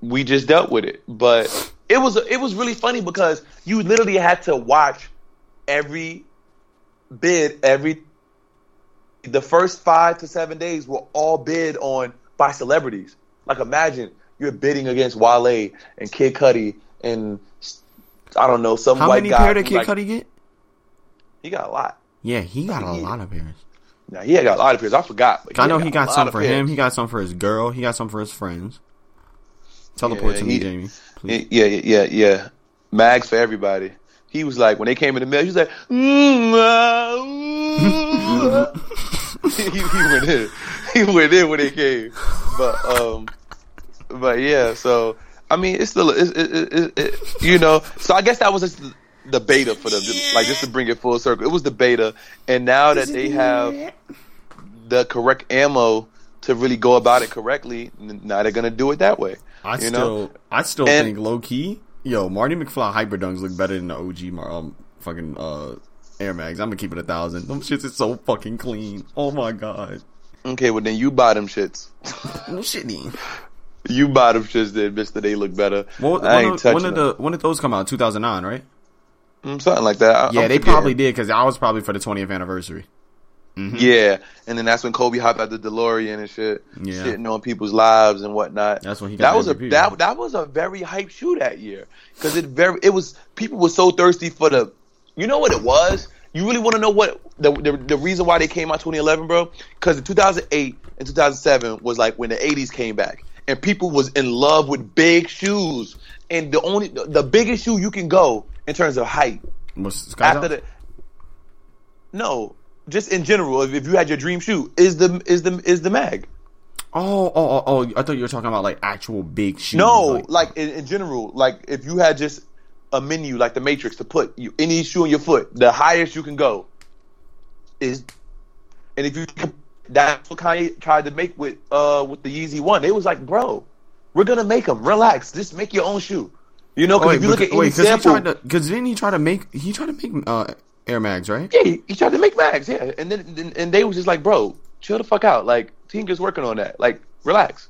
Speaker 1: we just dealt with it. But it was it was really funny because you literally had to watch every bid every the first five to seven days were all bid on by celebrities. Like imagine you're bidding against Wale and Kid Cudi and I don't know some
Speaker 2: How
Speaker 1: white
Speaker 2: many
Speaker 1: guy.
Speaker 2: pair did Kid
Speaker 1: like,
Speaker 2: Cudi get?
Speaker 1: He got a lot.
Speaker 2: Yeah, he got a lot of pairs.
Speaker 1: Now he had got a lot of pairs. I forgot. But
Speaker 2: I know he got some for
Speaker 1: pairs.
Speaker 2: him. He got some for his girl. He got some for his friends. Teleport
Speaker 1: Yeah,
Speaker 2: to me,
Speaker 1: he-
Speaker 2: Jamie. Please.
Speaker 1: Yeah, yeah, yeah, yeah. Mags for everybody. He was like when they came in the mail. He was like, mm, ah, ooh." he, he went in. He went in when they came. But um, but yeah. So I mean, it's still it's, it, it, it, it, you know. So I guess that was just the, the beta for them. Just, like just to bring it full circle, it was the beta, and now that they have the correct ammo to really go about it correctly, now they're gonna do it that way.
Speaker 2: I
Speaker 1: you
Speaker 2: still,
Speaker 1: know?
Speaker 2: I still
Speaker 1: And-
Speaker 2: think low key, yo, Marty McFly Hyperdunks look better than the OG Mar- um, fucking uh, Air Mags. I'm gonna keep it a thousand. Them shits is so fucking clean. Oh my god.
Speaker 1: Okay, well then you buy them shits.
Speaker 2: No shitty.
Speaker 1: You buy them shits, then, Mister. They look better.
Speaker 2: Well,
Speaker 1: I
Speaker 2: when,
Speaker 1: ain't
Speaker 2: did-
Speaker 1: touching
Speaker 2: when did
Speaker 1: them.
Speaker 2: the when did those come out? 2009, right?
Speaker 1: Mm, something like that. I,
Speaker 2: Yeah,
Speaker 1: I'm
Speaker 2: they
Speaker 1: forgetting.
Speaker 2: probably did because I was probably for the 20th anniversary.
Speaker 1: Yeah, and then that's when Kobe hopped out the DeLorean and shit,
Speaker 2: Yeah.
Speaker 1: shitting on people's lives and whatnot.
Speaker 2: That's when he got
Speaker 1: that was a
Speaker 2: MVP.
Speaker 1: that that was a very hype shoe that year because it very it was people were so thirsty for the. You know what it was? You really want to know what the, the the reason why they came out 2011, bro? Because 2008 and 2007 was like when the 80s came back, and people was in love with big shoes, and the only the biggest shoe you can go in terms of height
Speaker 2: Was
Speaker 1: after the no just in general, if, if you had your dream shoe, is the is the is the mag?
Speaker 2: Oh, oh, oh, oh! I thought you were talking about like actual big shoes.
Speaker 1: No,
Speaker 2: like,
Speaker 1: like in, in general, like if you had just a menu like the Matrix to put you, any shoe on your foot, the highest you can go is, and if you that's what Kanye tried to make with uh with the Yeezy One. It was like, bro, we're gonna make them. Relax, just make your own shoe. You know, because if you look at
Speaker 2: wait, because
Speaker 1: sample,
Speaker 2: tried to, because didn't he try to make he tried to make uh Air Mags, right?
Speaker 1: yeah, he, he tried to make mags, yeah, and then and, and they was just like, bro, chill the fuck out. Like Tinker's working on that. Like, relax.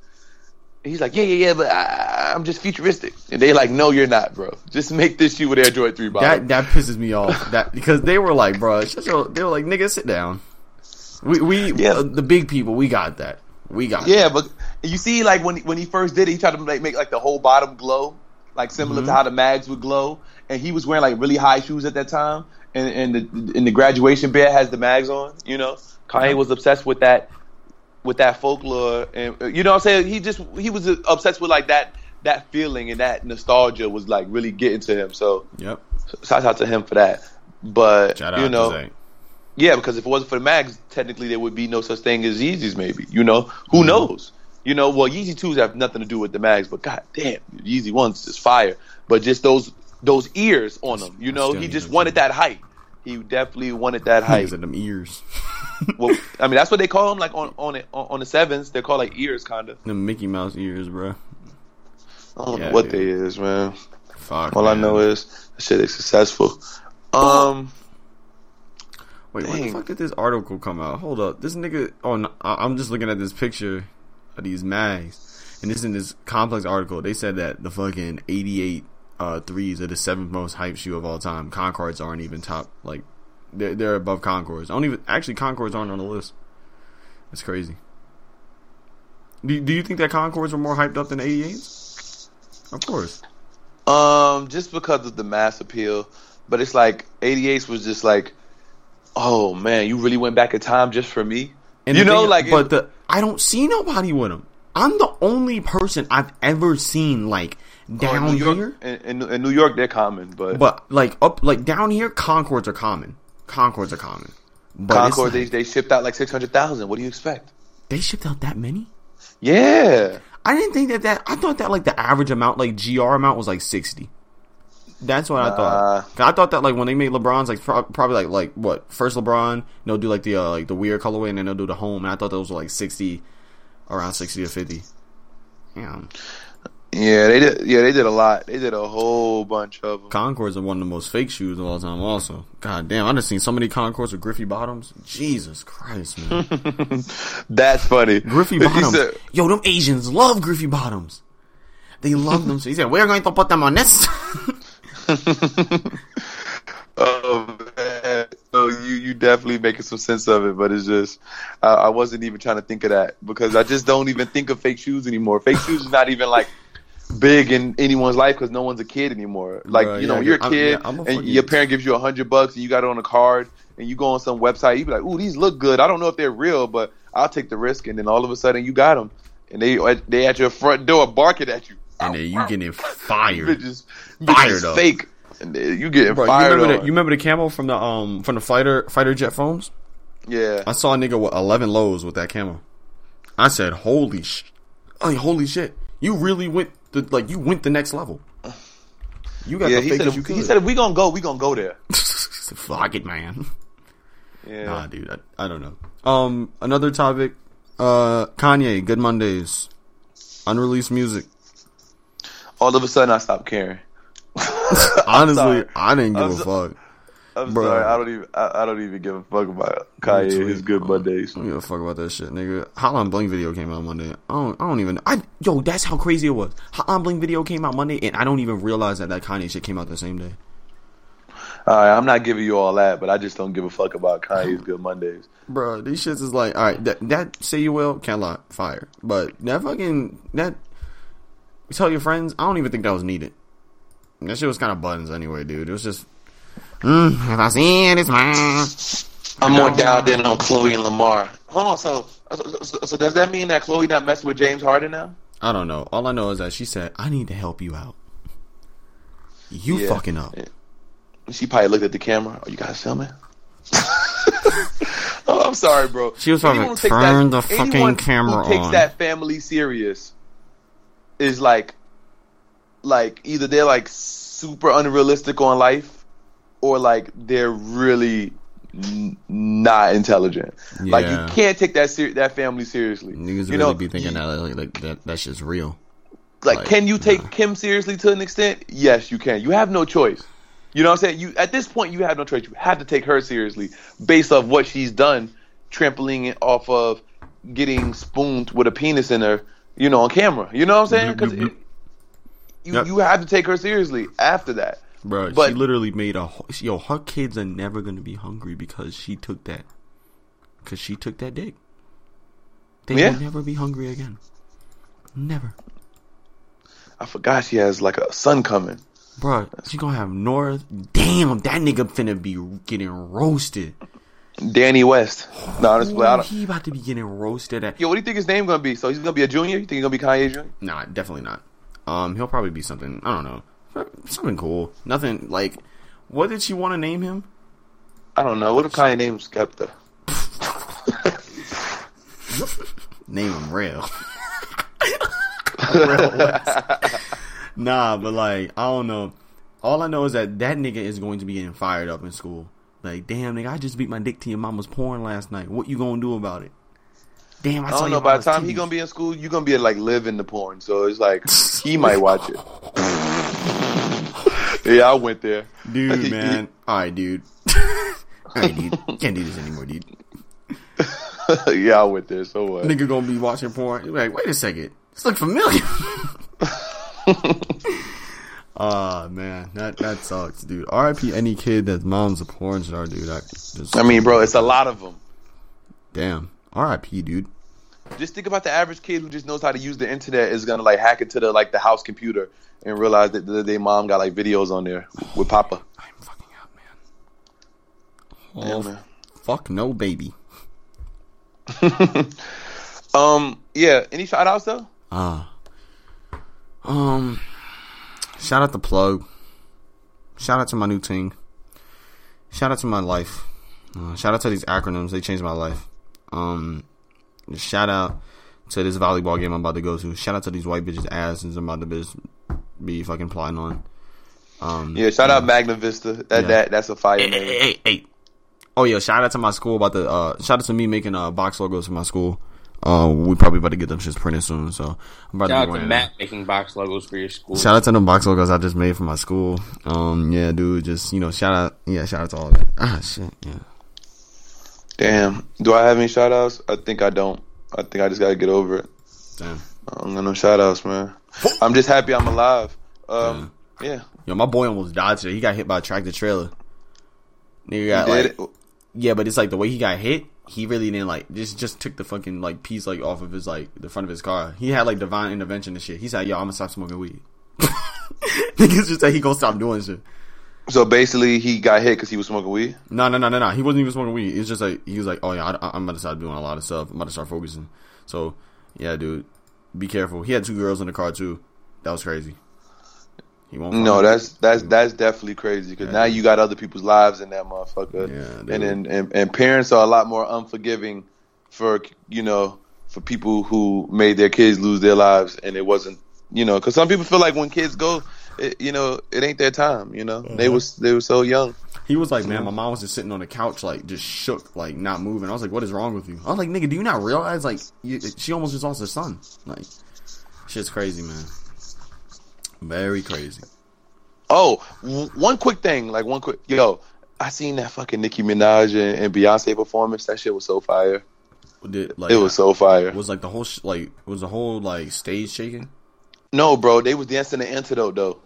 Speaker 1: And he's like, yeah, yeah, yeah, but I, I'm just futuristic. And they like, no, you're not, bro. Just make this shoe with Air Jordan Three bottom.
Speaker 2: That that pisses me off. That because they were like, bro, they were like, nigga, sit down. We we
Speaker 1: Yeah.
Speaker 2: uh, the big people, we got that. We got
Speaker 1: Yeah, but you see, like when when he first did it, he tried to make, make like the whole bottom glow, like similar
Speaker 2: Mm-hmm.
Speaker 1: to how the mags would glow. And he was wearing like really high shoes at that time, and and the and the graduation bear has the mags on. You know, Kanye was obsessed with that, with that folklore, and uh, you know what I'm saying. He just he was obsessed with like that that feeling and that nostalgia was like really getting to him. So
Speaker 2: that. Yep.
Speaker 1: shout out to him for that. But you know. Yeah, because if it wasn't for the mags, technically there would be no such thing as Yeezys. Maybe you know
Speaker 2: Mm-hmm.
Speaker 1: who knows. You know, well, Yeezy twos have nothing to do with the mags, but god damn, Yeezy ones is fire. But just those those ears on them, you know, he just wanted that height. He definitely wanted that height.
Speaker 2: In them ears.
Speaker 1: well, I mean, that's what they call them, like on on it on, the sevens. They're called like ears, kind of.
Speaker 2: The Mickey Mouse ears, bro.
Speaker 1: I don't
Speaker 2: Yeah,
Speaker 1: know what
Speaker 2: dude.
Speaker 1: they is, man.
Speaker 2: Fuck.
Speaker 1: All I know is the shit is successful. Um,
Speaker 2: Wait, when the fuck did this article come out? Hold up, this nigga. Oh, no, I'm just looking at this picture of these mags, and this in this complex article. They said that the fucking 88 uh, threes are the seventh most hype shoe of all time. Concords aren't even top. Like they're they're above Concords. I don't even actually Concords aren't on the list. It's crazy. Do Do you think that Concords were more hyped up than 88s? Of course.
Speaker 1: Um, just because of the mass appeal, but it's like 88s was just like, oh man, you really went back in time just for me.
Speaker 2: And
Speaker 1: you know,
Speaker 2: thing-
Speaker 1: like,
Speaker 2: but
Speaker 1: it-
Speaker 2: the I don't see nobody with them. I'm the only person I've ever seen like
Speaker 1: oh, in
Speaker 2: down
Speaker 1: York,
Speaker 2: here.
Speaker 1: in, in, in New York, they're common, but,
Speaker 2: But like up, like down here, Concords are common. Concords are common. But
Speaker 1: Concord
Speaker 2: like-
Speaker 1: they they shipped out like 600,000. What do you expect?
Speaker 2: they shipped out that many.
Speaker 1: Yeah,
Speaker 2: I didn't think that that. I thought that like the average amount, like GR amount, was like sixty. That's what I thought. 'Cause I thought that like when they made LeBron's, like pro- probably like like what first LeBron, they'll do like the uh, like the weird colorway, and then they'll do the home. And I thought those were like sixty, around sixty to fifty. Yeah,
Speaker 1: yeah, they did. Yeah, they did a lot. They did a whole bunch of them.
Speaker 2: Concords are one of the most fake shoes of all time. Also, god damn, I just seen so many Concords with Griffey bottoms. Jesus Christ, man.
Speaker 1: That's funny.
Speaker 2: Griffey bottoms.
Speaker 1: said-
Speaker 2: Yo, them Asians love Griffey bottoms. They love them. So he said, "We're going to put them on this."
Speaker 1: Oh man, so you you definitely making some sense of it, but it's just I, I wasn't even trying to think of that because I just don't even think of fake shoes anymore. Fake shoes is not even like big in anyone's life because no one's a kid anymore. Like
Speaker 2: Bruh,
Speaker 1: you know,
Speaker 2: yeah,
Speaker 1: when you're a
Speaker 2: I'm-
Speaker 1: kid
Speaker 2: yeah, I'm a
Speaker 1: and your parent gives you a hundred bucks and you got it on a card and you go on some website, you be like, "Ooh, these look good. I don't know if they're real, but I'll take the risk." And then all of a sudden, you got them, and they they at your front door barking at you.
Speaker 2: and then you getting fired.
Speaker 1: Bitches,
Speaker 2: Fired up.
Speaker 1: fake, you getting
Speaker 2: Bro, you
Speaker 1: fired
Speaker 2: remember
Speaker 1: on.
Speaker 2: the you remember the camo from the um from the fighter fighter jet phones?
Speaker 1: yeah.
Speaker 2: I saw a nigga with eleven lows with that camo. I said, "Holy sh, like, holy shit! You really went the like you went the next level. You got
Speaker 1: Yeah,
Speaker 2: the
Speaker 1: he
Speaker 2: fakest you could."
Speaker 1: he said if we gonna go, we gonna go there.
Speaker 2: "Fuck it, man."
Speaker 1: Yeah.
Speaker 2: Nah, dude, I, I don't know. Um, another topic. Uh, Kanye, Good Mondays, unreleased music.
Speaker 1: All of a sudden, I stopped caring.
Speaker 2: Honestly. I didn't give
Speaker 1: I'm
Speaker 2: a
Speaker 1: so-
Speaker 2: fuck.
Speaker 1: I'm
Speaker 2: Bro.
Speaker 1: sorry. I don't even. I, I don't even give a fuck about Kanye and his good Mondays.
Speaker 2: I don't give a fuck about that shit, nigga. Hotline Bling video came out Monday. I don't, I don't even. I yo, that's how crazy it was. Hotline Bling video came out Monday, and I don't even realize that that Kanye shit came out the same day.
Speaker 1: All right, I'm not giving you all that, but I just don't give a fuck about Kanye's good Mondays.
Speaker 2: Bro, these shits is like, all right, that that say you will, can't lie, fire. But that fucking that tell your friends, I don't even think that was needed. That shit was kind of buttons anyway, dude. It was just, mm, if I see it, it's mine.
Speaker 1: I'm more dialed in on Khloe and Lamar. Hold on. So, so, so does that mean that Khloe not messing with James Harden now?
Speaker 2: I don't know. All I know is that she said, I need to help you out. You
Speaker 1: Yeah.
Speaker 2: fucking up.
Speaker 1: She probably looked at the camera. Oh, you guys filming? I'm sorry, bro.
Speaker 2: She was
Speaker 1: Anyone
Speaker 2: like,
Speaker 1: who takes
Speaker 2: "Turn the fucking camera
Speaker 1: who takes
Speaker 2: on."
Speaker 1: that family serious is like, like either they're like super unrealistic on life, or like they're really n- not intelligent. Like you can't take that ser- that family seriously.
Speaker 2: Niggas
Speaker 1: you
Speaker 2: really
Speaker 1: know,
Speaker 2: be thinking that like, like that that's just real.
Speaker 1: like,
Speaker 2: Like,
Speaker 1: can you take
Speaker 2: nah.
Speaker 1: Kim seriously to an extent? Yes, you can. You have no choice. You know what I'm saying? You at this point you have no choice. You have to take her seriously based off what she's done, trampling it off of getting spooned with a penis in her, you know, on camera. You know what I'm saying? Because. You
Speaker 2: Yep.
Speaker 1: you have to take her seriously after that.
Speaker 2: Bro,
Speaker 1: But-
Speaker 2: she literally made a yo. Her kids are never gonna be hungry because she took that. Because she took that dick. They
Speaker 1: Yeah.
Speaker 2: will never be hungry again. Never,
Speaker 1: I forgot she has like a son coming.
Speaker 2: bro. She gonna have North. Damn, that nigga finna be getting roasted.
Speaker 1: Danny West. No, honestly, I don't.
Speaker 2: he about to be getting roasted at.
Speaker 1: Yo, what do you think his name gonna be? So he's gonna be a junior? You think he's gonna be Kanye Jr.?
Speaker 2: Nah, definitely not. Um, he'll probably be something. I don't know, something cool. Nothing like. What did she want to name him?
Speaker 1: I don't know. What if Kanye names Skepta?
Speaker 2: Name him real. real Nah, but like I don't know. All I know is that that nigga is going to be getting fired up in school. Like, damn nigga, I just beat my dick to your mama's porn last night. What you gonna do about it? Damn, I,
Speaker 1: I don't
Speaker 2: your
Speaker 1: know. By the time he gonna be in school, you gonna be like living the porn. So it's like he might watch it. yeah, I went there,
Speaker 2: dude, man. All right, dude. All right, dude. Can't do this anymore, dude.
Speaker 1: yeah, I went there. So what?
Speaker 2: Nigga gonna be watching porn. You're like, wait a second, this look familiar. Ah man, that that sucks, dude. R.I.P. any kid that's mom's a porn star, dude. I just,
Speaker 1: I mean, bro, it's a lot of them.
Speaker 2: damn. R.I.P. Dude.
Speaker 1: Just think about the average kid who just knows how to use the internet is gonna like hack into the like the house computer and realize that the, their mom got like videos on there with Papa.
Speaker 2: I'm fucking out, man.
Speaker 1: Yeah,
Speaker 2: Oh,
Speaker 1: man.
Speaker 2: fuck no, baby.
Speaker 1: Um, yeah. Any shout outs though?
Speaker 2: Ah. Um. Shout out to Plug. Shout out to my new team. Shout out to my life. Uh, shout out to these acronyms. They changed my life. Um. Shout out to this volleyball game I'm about to go to. Shout out to these white bitches' asses I'm about to be, be fucking plotting on. Um.
Speaker 1: Yeah. Shout out Magna Vista. That
Speaker 2: Yeah.
Speaker 1: that that's a fire
Speaker 2: Hey,
Speaker 1: name.
Speaker 2: hey, hey, hey. Oh yeah, shout out to my school about the uh shout out to me making uh box logos for my school. Uh we probably about to get them shits printed soon, so I'm about
Speaker 3: Shout
Speaker 2: to
Speaker 3: out
Speaker 2: be
Speaker 3: to Matt making box logos for your school.
Speaker 2: Shout out to them box logos I just made for my school. Um yeah, dude, just you know, shout out yeah, shout out to all that. Ah shit, yeah.
Speaker 1: Damn. Do I have any shout outs? I think I don't. I think I just gotta get over it.
Speaker 2: Damn.
Speaker 1: I don't got no shout outs, man. I'm just happy I'm alive. Um, yeah.
Speaker 2: Yo, my boy almost died today. He got hit by a tractor trailer. Nigga got like
Speaker 1: it?
Speaker 2: Yeah, but it's like the way he got hit, he really didn't like just just took the fucking like piece like off of his like the front of his car. He had like divine intervention and shit. He said, "Yo, I'm gonna stop smoking weed." Niggas just said he gonna stop doing shit.
Speaker 1: So basically, he got hit because he was smoking weed.
Speaker 2: No, no, no, no, no. He wasn't even smoking weed. It's just like he was like, "Oh yeah, I, I'm about to start doing a lot of stuff. I'm about to start focusing." So yeah, dude, be careful. He had two girls in the car too. That was crazy. He won't.
Speaker 1: No, that's that's mm. that's definitely crazy because
Speaker 2: Yeah.
Speaker 1: now you got other people's lives in that motherfucker.
Speaker 2: Yeah, dude.
Speaker 1: and, and and parents are a lot more unforgiving for you know for people who made their kids lose their lives and it wasn't you know because some people feel like when kids go, it, you know, it ain't their time. You know, they
Speaker 2: Uh-huh.
Speaker 1: was they were so young.
Speaker 2: He was like, man, my mom was just sitting on the couch, like just shook, like not moving. I was like, what is wrong with you? I was like, nigga, do you not realize like you, she almost just lost her son? Like, shit's crazy, man. Very crazy.
Speaker 1: Oh, w- one quick thing, like one quick yo. I seen that fucking Nicki Minaj and, and Beyonce performance. That shit was so fire.
Speaker 2: Did like
Speaker 1: It was so fire.
Speaker 2: was like the whole sh- like was the whole like stage shaking?
Speaker 1: No, bro, they was dancing the antidote though.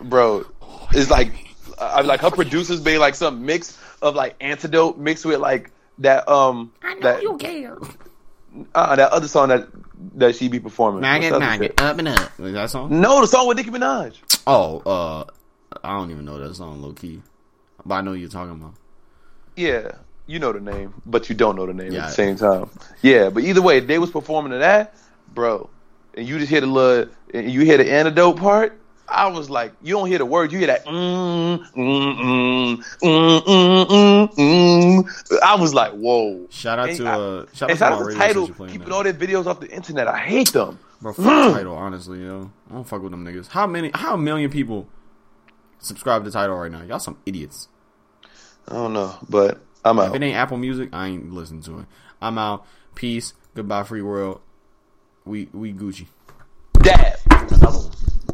Speaker 1: Bro, it's like, I like her producers made like some mix of like antidote mixed with like that um that
Speaker 2: care.
Speaker 1: uh, that other song that that she be performing.
Speaker 2: Maggot,
Speaker 1: What's
Speaker 2: maggot, up and up. Is that song?
Speaker 1: No, the song with Nicki Minaj.
Speaker 2: Oh, uh, I don't even know that song, low key, but I know what you're talking about.
Speaker 1: Yeah, you know the name, but you don't know the name
Speaker 2: Yeah.
Speaker 1: at the same time. Yeah, but either way, they was performing to that, bro. And you just hear the little, and you hear the antidote part. I was like, you don't hear the word, you hear that. Mm, mm, mm. I was like, whoa.
Speaker 2: Shout out
Speaker 1: And
Speaker 2: to
Speaker 1: I-
Speaker 2: uh, shout out to
Speaker 1: shout
Speaker 2: my
Speaker 1: out to
Speaker 2: radio Tidal,
Speaker 1: keeping all their videos off the internet. I hate them.
Speaker 2: Bro, fuck Tidal, honestly, yo. I don't fuck with them niggas. How many? How a million people subscribe to Tidal right now? Y'all some idiots.
Speaker 1: I don't know, but I'm out.
Speaker 2: If it ain't Apple Music, I ain't listening to it. I'm out. Peace. Goodbye, free world. We we Gucci.
Speaker 1: Dab. Another one.